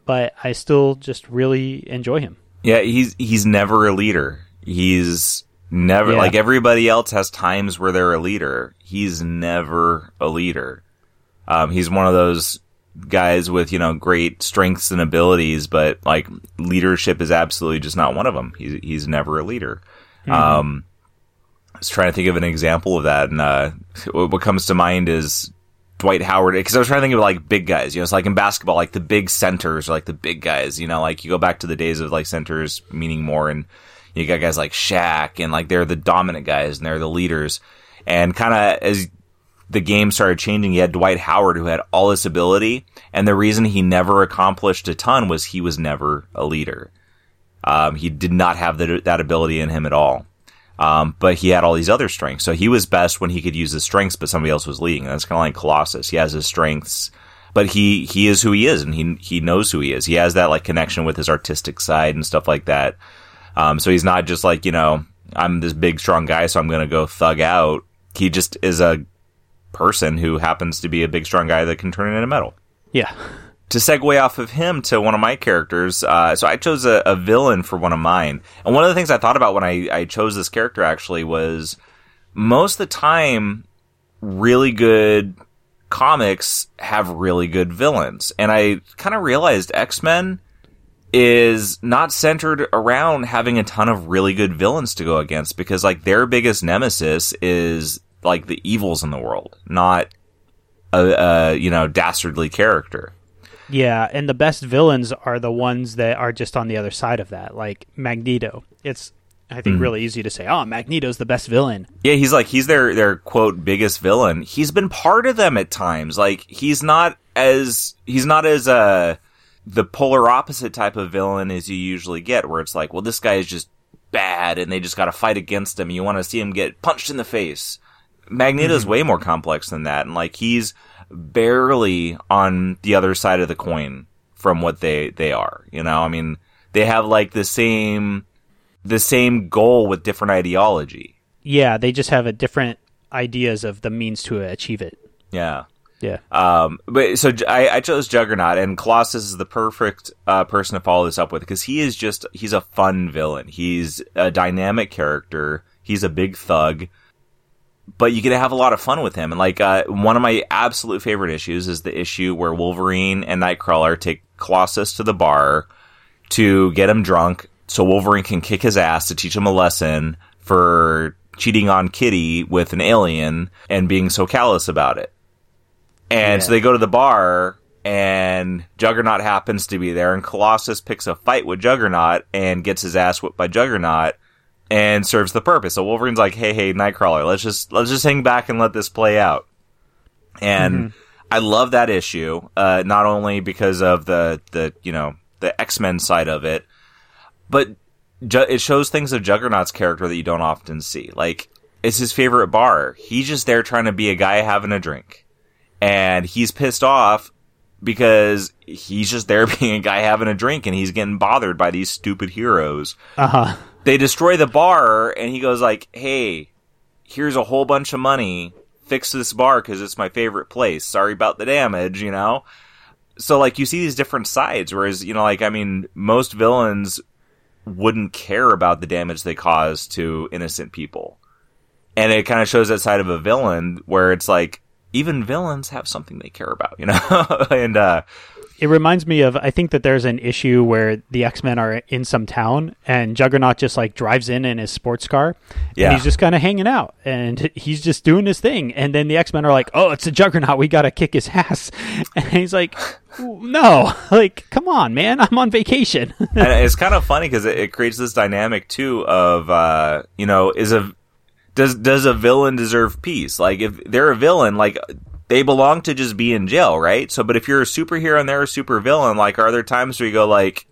but I still just really enjoy him. Yeah, he's he's never a leader. He's never Yeah. like everybody else has times where they're a leader. He's never a leader. Um, he's one of those guys with you know great strengths and abilities, but like leadership is absolutely just not one of them. He's he's never a leader. Um, I was trying to think of an example of that, and uh, what what comes to mind is Dwight Howard. Because I was trying to think of like big guys. You know, it's like in basketball, like the big centers are like the big guys. You know, like you go back to the days of like centers meaning more, and you got guys like Shaq, and like they're the dominant guys and they're the leaders. And kind of as the game started changing, you had Dwight Howard who had all this ability, and the reason he never accomplished a ton was he was never a leader. Um, he did not have the, that ability in him at all. Um, but he had all these other strengths. So he was best when he could use his strengths, but somebody else was leading. That's kind of like Colossus. He has his strengths, but he, he is who he is and he, he knows who he is. He has that like connection with his artistic side and stuff like that. Um, so he's not just like, you know, I'm this big, strong guy, so I'm going to go thug out. He just is a person who happens to be a big, strong guy that can turn it into metal Yeah. to segue off of him to one of my characters, uh, so I chose a, a villain for one of mine. And one of the things I thought about when I, I chose this character actually was most of the time, really good comics have really good villains. And I kind of realized X Men is not centered around having a ton of really good villains to go against because like their biggest nemesis is like the evils in the world, not a, a you know dastardly character. Yeah, and the best villains are the ones that are just on the other side of that, like Magneto. It's I think really easy to say, "Oh, Magneto's the best villain." Yeah, he's like he's their their quote biggest villain. He's been part of them at times. Like he's not as he's not as uh the polar opposite type of villain as you usually get, where it's like, well, this guy is just bad, and they just got to fight against him. You want to see him get punched in the face. Magneto's way more complex than that, and like he's barely on the other side of the coin from what they they are. You know, I mean, they have like the same the same goal with different ideology. Yeah, they just have a different ideas of the means to achieve it. Yeah. Yeah. Um, but so I, I, chose Juggernaut, and Colossus is the perfect uh, person to follow this up with because he is just he's a fun villain. He's a dynamic character. He's a big thug, but you get to have a lot of fun with him. And like uh, one of my absolute favorite issues is the issue where Wolverine and Nightcrawler take Colossus to the bar to get him drunk, so Wolverine can kick his ass to teach him a lesson for cheating on Kitty with an alien and being so callous about it. And so they go to the bar, and Juggernaut happens to be there, and Colossus picks a fight with Juggernaut and gets his ass whipped by Juggernaut, and serves the purpose. So Wolverine's like, "Hey, hey, Nightcrawler, let's just let's just hang back and let this play out." And I love that issue, uh, not only because of the the you know the X Men side of it, but ju- it shows things of Juggernaut's character that you don't often see. Like it's his favorite bar. He's just there trying to be a guy having a drink, and he's pissed off because he's just there being a guy having a drink, and he's getting bothered by these stupid heroes. Uh huh. They destroy the bar, and he goes like, "Hey, here's a whole bunch of money. Fix this bar because it's my favorite place. Sorry about the damage, you know." So like you see these different sides, whereas you know, like I mean, most villains wouldn't care about the damage they cause to innocent people. And it kind of shows that side of a villain where it's like even villains have something they care about, you know? and uh It reminds me of I think that there's an issue where the X Men are in some town and Juggernaut just like drives in in his sports car. Yeah. And he's just kind of hanging out and he's just doing his thing. And then the X Men are like, "Oh, it's a Juggernaut. We got to kick his ass." And he's like, "No, like, come on, man. I'm on vacation." and it's kind of funny because it, it creates this dynamic too of uh you know is a does does a villain deserve peace? Like if they're a villain, like they belong to just be in jail, right? So, but if you're a superhero and they're a supervillain, like are there times where you go like,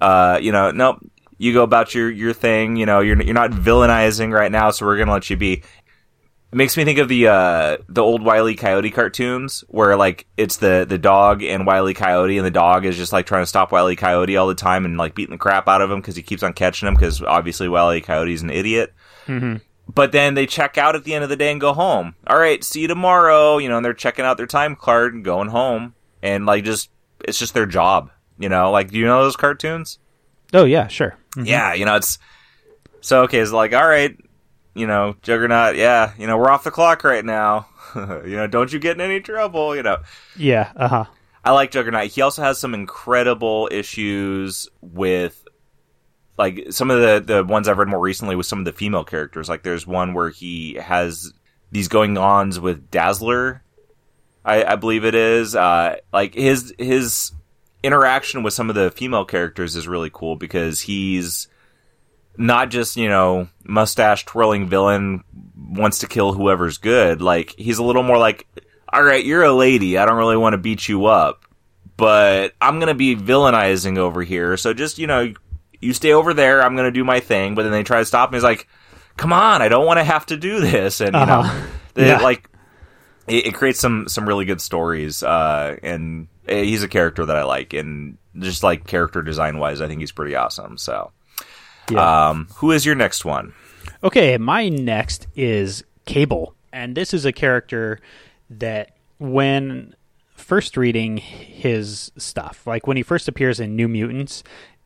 uh, you know, nope, you go about your your thing, you know, you're you're not villainizing right now, so we're gonna let you be. It makes me think of the uh, the old Wiley Coyote cartoons where like it's the the dog and Wiley Coyote and the dog is just like trying to stop Wiley Coyote all the time and like beating the crap out of him because he keeps on catching him because obviously Wiley Coyote's an idiot. Mm-hmm. But then they check out at the end of the day and go home. All right, see you tomorrow. You know, and they're checking out their time card and going home and like just it's just their job. You know, like do you know those cartoons? Oh yeah, sure. Mm-hmm. Yeah, you know it's so okay. It's like all right, you know, Juggernaut. Yeah, you know, we're off the clock right now. you know, don't you get in any trouble. You know. Yeah. Uh huh. I like Juggernaut. He also has some incredible issues with like some of the the ones I've read more recently with some of the female characters. Like there's one where he has these going ons with Dazzler, I, I believe it is. Uh, like his his interaction with some of the female characters is really cool because he's not just you know mustache twirling villain wants to kill whoever's good. Like he's a little more like, all right, you're a lady. I don't really want to beat you up, but I'm gonna be villainizing over here. So just you know you stay over there. I'm going to do my thing. But then they try to stop me. He's like, come on, I don't want to have to do this. And, you uh-huh. know, they, yeah. like, it, it, creates some, some really good stories. Uh, and he's a character that I like. And just like character design wise, I think he's pretty awesome. So, yeah. um, who is your next one? Okay. My next is Cable. And this is a character that when first reading his stuff, like when he first appears in New Mutants,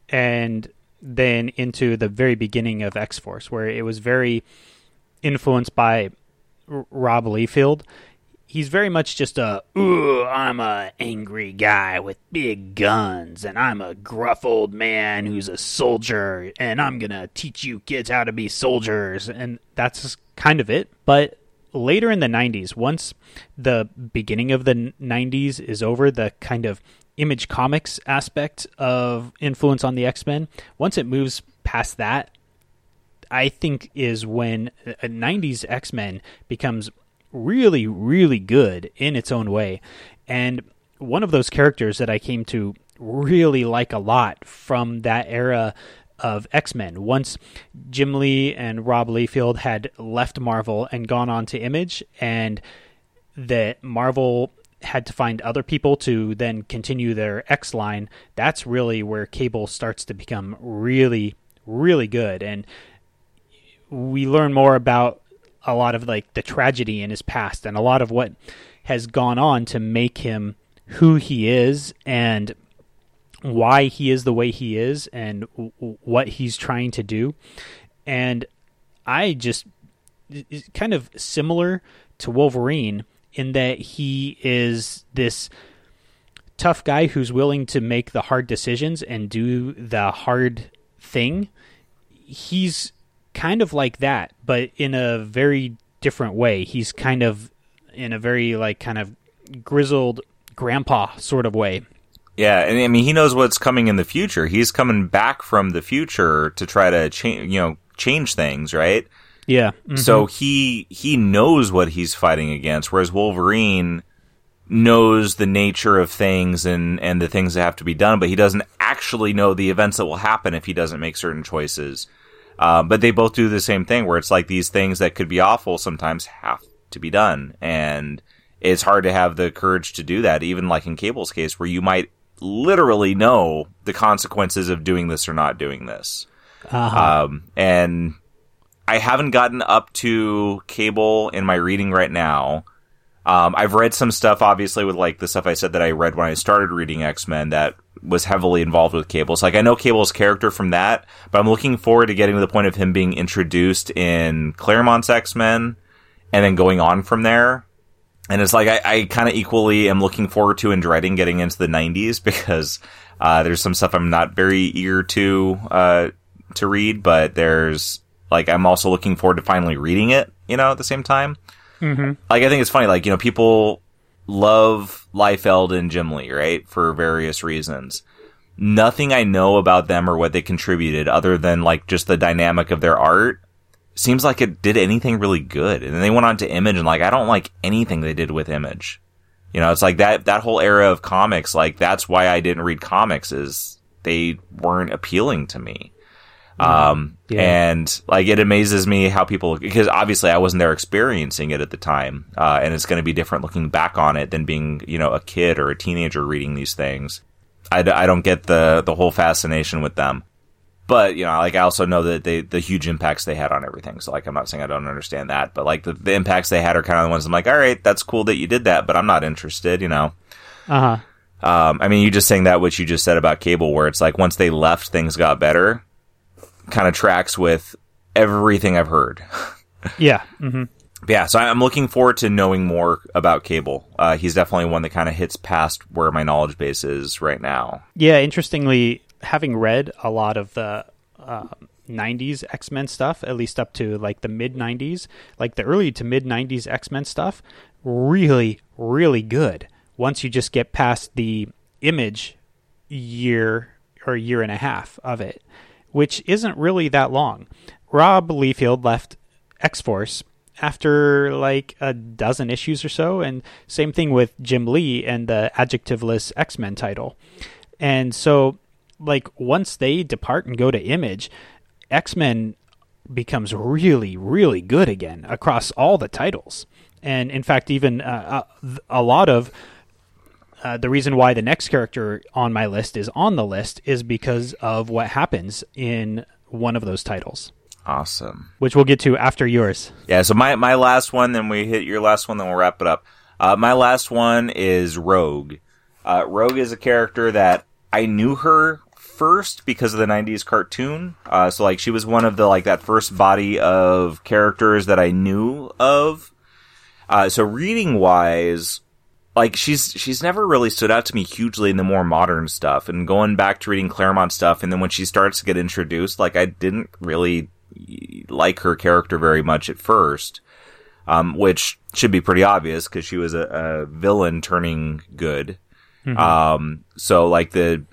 and then into the very beginning of X Force, where it was very influenced by R- Rob Liefeld. He's very much just a, ooh, I'm a angry guy with big guns, and I'm a gruff old man who's a soldier, and I'm gonna teach you kids how to be soldiers, and that's kind of it. But later in the 90s, once the beginning of the 90s is over, the kind of image comics aspect of influence on the X Men, once it moves past that, I think is when a 90s X Men becomes really, really good in its own way. And one of those characters that I came to really like a lot from that era of X Men. Once Jim Lee and Rob Liefeld had left Marvel and gone on to Image, and that Marvel had to find other people to then continue their X line, that's really where Cable starts to become really, really good. And we learn more about a lot of like the tragedy in his past and a lot of what has gone on to make him who he is and why he is the way he is and w- what he's trying to do. And I just kind of similar to Wolverine in that he is this tough guy who's willing to make the hard decisions and do the hard thing. He's kind of like that, but in a very different way. He's kind of in a very like kind of grizzled grandpa sort of way. Yeah, and I mean he knows what's coming in the future. He's coming back from the future to try to change, you know, change things, right? Yeah. Mm-hmm. So he he knows what he's fighting against, whereas Wolverine knows the nature of things and and the things that have to be done, but he doesn't actually know the events that will happen if he doesn't make certain choices. Uh, but they both do the same thing, where it's like these things that could be awful sometimes have to be done, and it's hard to have the courage to do that. Even like in Cable's case, where you might literally know the consequences of doing this or not doing this. Uh-huh. Um, and I haven't gotten up to Cable in my reading right now. Um, I've read some stuff, obviously, with like the stuff I said that I read when I started reading X Men that was heavily involved with Cable. So, like, I know Cable's character from that, but I'm looking forward to getting to the point of him being introduced in Claremont's X Men and then going on from there. And it's like I, I kind of equally am looking forward to and dreading getting into the 90s because uh, there's some stuff I'm not very eager to uh, to read, but there's like I'm also looking forward to finally reading it, you know, at the same time. Mm-hmm. Like I think it's funny, like you know, people love Liefeld and Jim Lee, right, for various reasons. Nothing I know about them or what they contributed, other than like just the dynamic of their art, seems like it did anything really good. And then they went on to Image and like I don't like anything they did with Image. You know, it's like that that whole era of comics, like that's why I didn't read comics is they weren't appealing to me. Um, Yeah. and like it amazes me how people, because obviously I wasn't there experiencing it at the time. Uh, and it's going to be different looking back on it than being, you know, a kid or a teenager reading these things. I, d- I don't get the, the whole fascination with them. But, you know, like I also know that they, the huge impacts they had on everything. So like, I'm not saying I don't understand that, but like the, the impacts they had are kind of the ones I'm like, all right, that's cool that you did that, but I'm not interested, you know? Uh huh. Um, I mean, you just saying that what you just said about cable, where it's like once they left, things got better, kind of tracks with everything I've heard. Yeah. hmm yeah, so I'm looking forward to knowing more about cable. Uh, he's definitely one that kind of hits past where my knowledge base is right now. Yeah, interestingly, having read a lot of the uh, 90s X Men stuff, at least up to like the mid 90s, like the early to mid 90s X Men stuff, really, really good. Once you just get past the image year or year and a half of it, which isn't really that long. Rob Liefeld left X Force after like a dozen issues or so, and same thing with Jim Lee and the adjectiveless X Men title. And so, like, once they depart and go to Image, X Men becomes really, really good again across all the titles. And in fact, even uh, a, a lot of uh, the reason why the next character on my list is on the list is because of what happens in one of those titles, Awesome. which we'll get to after yours. Yeah, so my, my last one, then we hit your last one, then we'll wrap it up. Uh, my last one is Rogue. Uh, Rogue is a character that I knew her first because of the 90s cartoon. Uh, so like she was one of the like that first body of characters that I knew of. Uh, so reading wise, like she's she's never really stood out to me hugely in the more modern stuff. And going back to reading Claremont stuff, and then when she starts to get introduced, like I didn't really like her character very much at first, um, which should be pretty obvious because she was a, a villain turning good. Um, so like the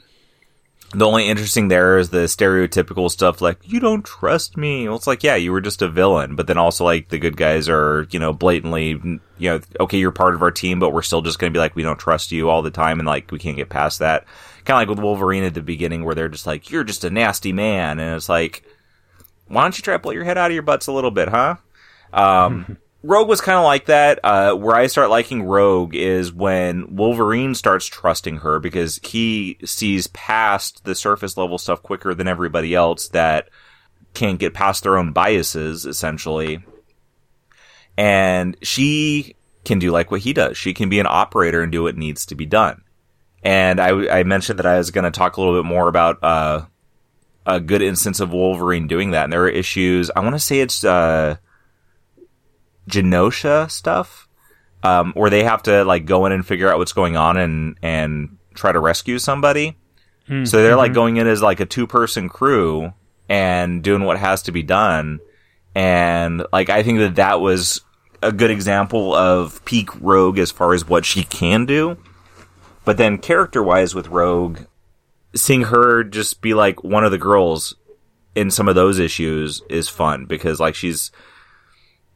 the only interesting there is the stereotypical stuff like you don't trust me. Well, it's like yeah, you were just a villain, but then also like the good guys are you know blatantly you know okay you're part of our team, but we're still just going to be like we don't trust you all the time, and like we can't get past that. Kind of like with Wolverine at the beginning, where they're just like you're just a nasty man, and it's like why don't you try to pull your head out of your butts a little bit, huh? Um, Rogue was kind of like that. Uh, where I start liking Rogue is when Wolverine starts trusting her because he sees past the surface level stuff quicker than everybody else that can't get past their own biases, essentially. And she can do like what he does. She can be an operator and do what needs to be done. And I, I mentioned that I was going to talk a little bit more about, uh, a good instance of Wolverine doing that. And there are issues, I want to say it's, uh, Genosha stuff, um, where they have to like go in and figure out what's going on and, and try to rescue somebody. So they're like going in as like a two person crew and doing what has to be done. And like, I think that that was a good example of peak Rogue as far as what she can do. But then character wise with Rogue, seeing her just be like one of the girls in some of those issues is fun because like she's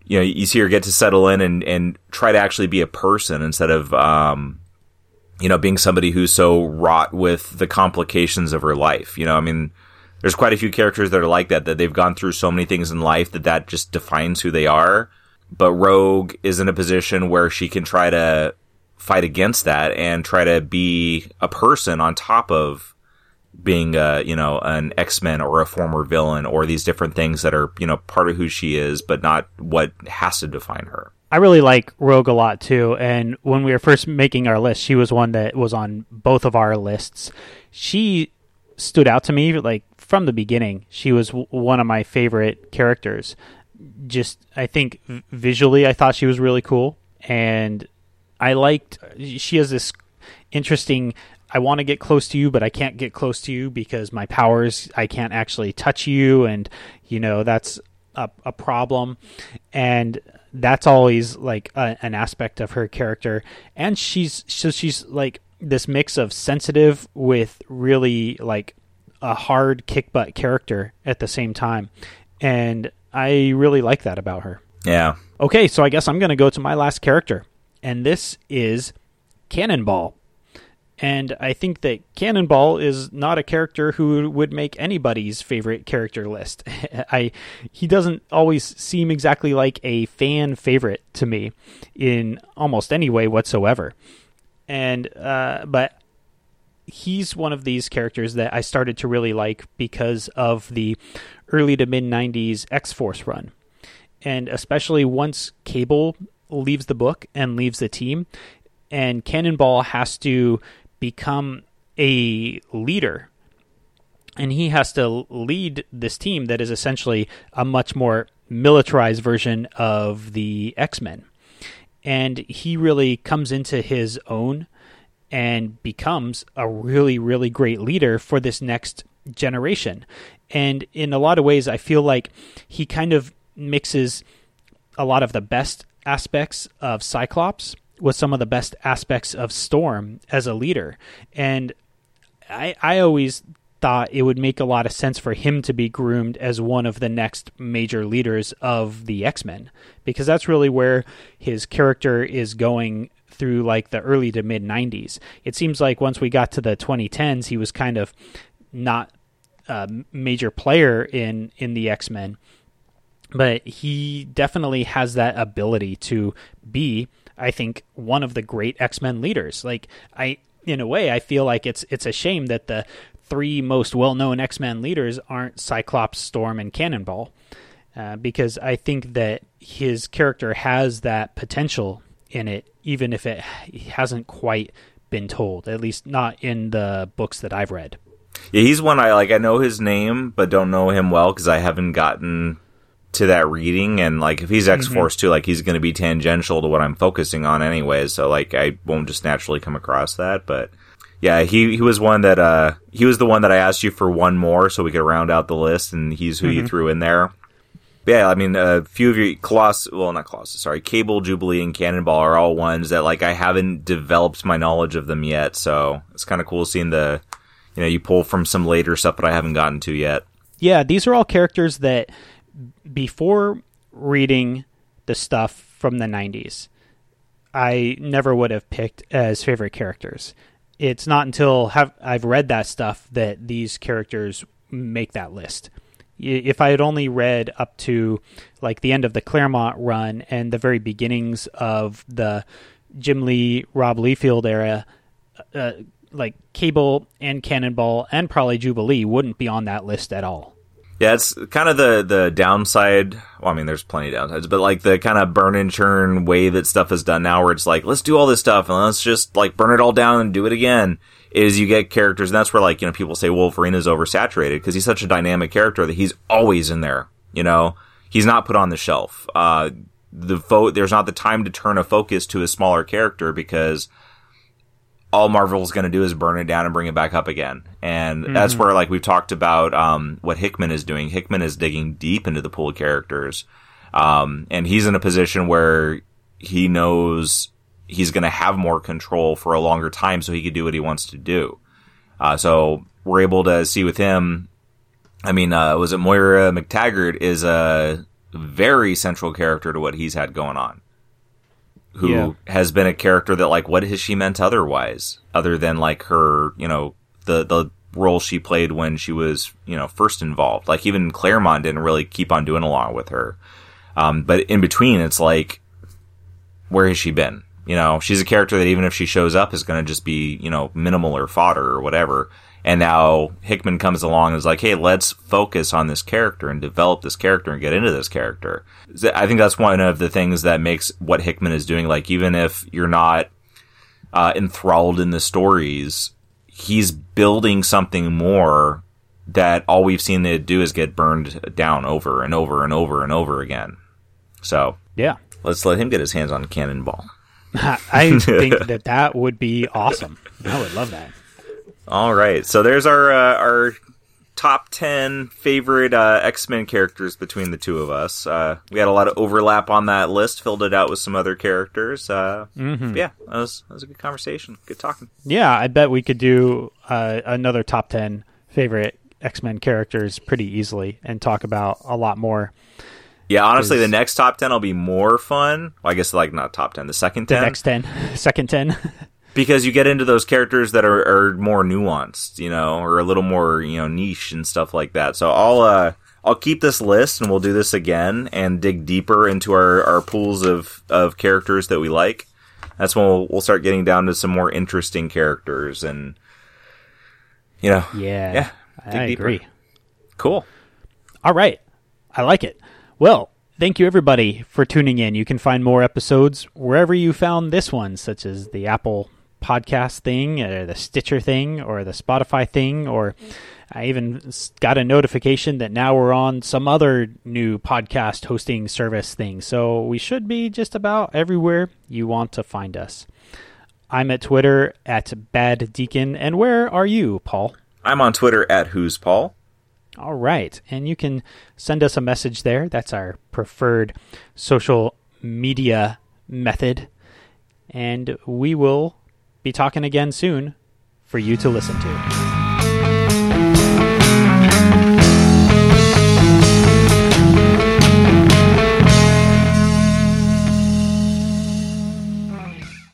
you know you see her get to settle in and and try to actually be a person instead of um you know being somebody who's so wrought with the complications of her life. You know i mean there's quite a few characters that are like that that they've gone through so many things in life that that just defines who they are. But rogue is in a position where she can try to fight against that and try to be a person on top of being a you know an X-Men or a former villain or these different things that are you know part of who she is but not what has to define her. I really like Rogue a lot too. And when we were first making our list, she was one that was on both of our lists. She stood out to me like from the beginning. She was w- one of my favorite characters. Just, I think v- visually, I thought she was really cool. And I liked, she has this interesting. I want to get close to you, but I can't get close to you because my powers, I can't actually touch you. And, you know, that's a, a problem. And that's always like a, an aspect of her character. And she's, so she's like this mix of sensitive with really like a hard kick butt character at the same time. And I really like that about her. Yeah. Okay, so I guess I'm going to go to my last character, and this is Cannonball. And I think that Cannonball is not a character who would make anybody's favorite character list. I he doesn't always seem exactly like a fan favorite to me in almost any way whatsoever. And uh, but he's one of these characters that I started to really like because of the early to mid 90s X Force run. And especially once Cable leaves the book and leaves the team, and Cannonball has to become a leader. And he has to lead this team that is essentially a much more militarized version of the X Men. And he really comes into his own and becomes a really, really great leader for this next generation. And in a lot of ways, I feel like he kind of mixes a lot of the best aspects of Cyclops with some of the best aspects of Storm as a leader. And I, I always thought it would make a lot of sense for him to be groomed as one of the next major leaders of the X Men, because that's really where his character is going through like the early to mid 90s. It seems like once we got to the 2010s, he was kind of not a major player in, in the X Men. But he definitely has that ability to be I think one of the great X Men leaders. Like I, in a way, I feel like it's it's a shame that the three most well known X Men leaders aren't Cyclops, Storm, and Cannonball, uh, because I think that his character has that potential in it, even if it hasn't quite been told. At least not in the books that I've read. Yeah, he's one I like. I know his name, but don't know him well because I haven't gotten to that reading and like if he's X Force mm-hmm. too, like he's going to be tangential to what I'm focusing on anyway. So like I won't just naturally come across that. But yeah, he he was one that uh he was the one that I asked you for one more so we could round out the list, and he's who mm-hmm. you threw in there. But yeah, I mean, a few of your Colossus, well, not Colossus, sorry, Cable, Jubilee, and Cannonball are all ones that like I haven't developed my knowledge of them yet. So it's kind of cool seeing the, you know, you pull from some later stuff that I haven't gotten to yet. Yeah, these are all characters that before reading the stuff from the 90s, I never would have picked as favorite characters. It's not until have, I've read that stuff that these characters make that list. If I had only read up to like the end of the Claremont run and the very beginnings of the Jim Lee, Rob Liefeld era, uh, like Cable and Cannonball and probably Jubilee wouldn't be on that list at all. Yeah, it's kind of the the downside. Well, I mean, there's plenty of downsides, but like the kind of burn and churn way that stuff is done now, where it's like, let's do all this stuff and let's just like burn it all down and do it again. Is you get characters, and that's where like you know people say Wolverine is oversaturated because he's such a dynamic character that he's always in there. You know, he's not put on the shelf. Uh, the vote there's not the time to turn a focus to a smaller character because all Marvel's going to do is burn it down and bring it back up again. And mm-hmm. that's where, like, we've talked about um, what Hickman is doing. Hickman is digging deep into the pool of characters. Um, and he's in a position where he knows he's going to have more control for a longer time so he can do what he wants to do. Uh, so we're able to see with him. I mean, uh, was it Moira McTaggart is a very central character to what he's had going on who yeah. has been a character that like what has she meant otherwise other than like her you know the the role she played when she was you know first involved? Like even claremont didn't really keep on doing along with her. Um, but in between it's like where has she been? You know she's a character that even if she shows up is going to just be you know minimal or fodder or whatever and now Hickman comes along and is like, hey, let's focus on this character and develop this character and get into this character. I think that's one of the things that makes what Hickman is doing, like, even if you're not uh, enthralled in the stories, he's building something more that all we've seen it do is get burned down over and over and over and over again. So, yeah. Let's let him get his hands on Cannonball. I think that that would be awesome. I would love that. All right, so there's our uh, our top ten favorite uh, X Men characters between the two of us. Uh, we had a lot of overlap on that list. Filled it out with some other characters. Uh, mm-hmm. Yeah, that was that was a good conversation. Good talking. Yeah, I bet we could do uh, another top ten favorite X Men characters pretty easily and talk about a lot more. Yeah, honestly, the next top ten will be more fun. Well, I guess like not top ten, the second The ten, next 10, second 10. Because you get into those characters that are, are more nuanced, you know, or a little more you know niche and stuff like that. So I'll uh I'll keep this list and we'll do this again and dig deeper into our, our pools of, of characters that we like. That's when we'll, we'll start getting down to some more interesting characters and you know yeah. Yeah, I deeper. agree. cool. All right. I like it. Well, thank you everybody for tuning in. You can find more episodes wherever you found this one, such as the Apple podcast thing, or the Stitcher thing, or the Spotify thing, or I even got a notification that now we're on some other new podcast hosting service thing. So we should be just about everywhere you want to find us. I'm at Twitter at Bad Deacon, and where are you, Paul? I'm on Twitter at Who's Paul. All right. And you can send us a message there. That's our preferred social media method. And we will be talking again soon for you to listen to.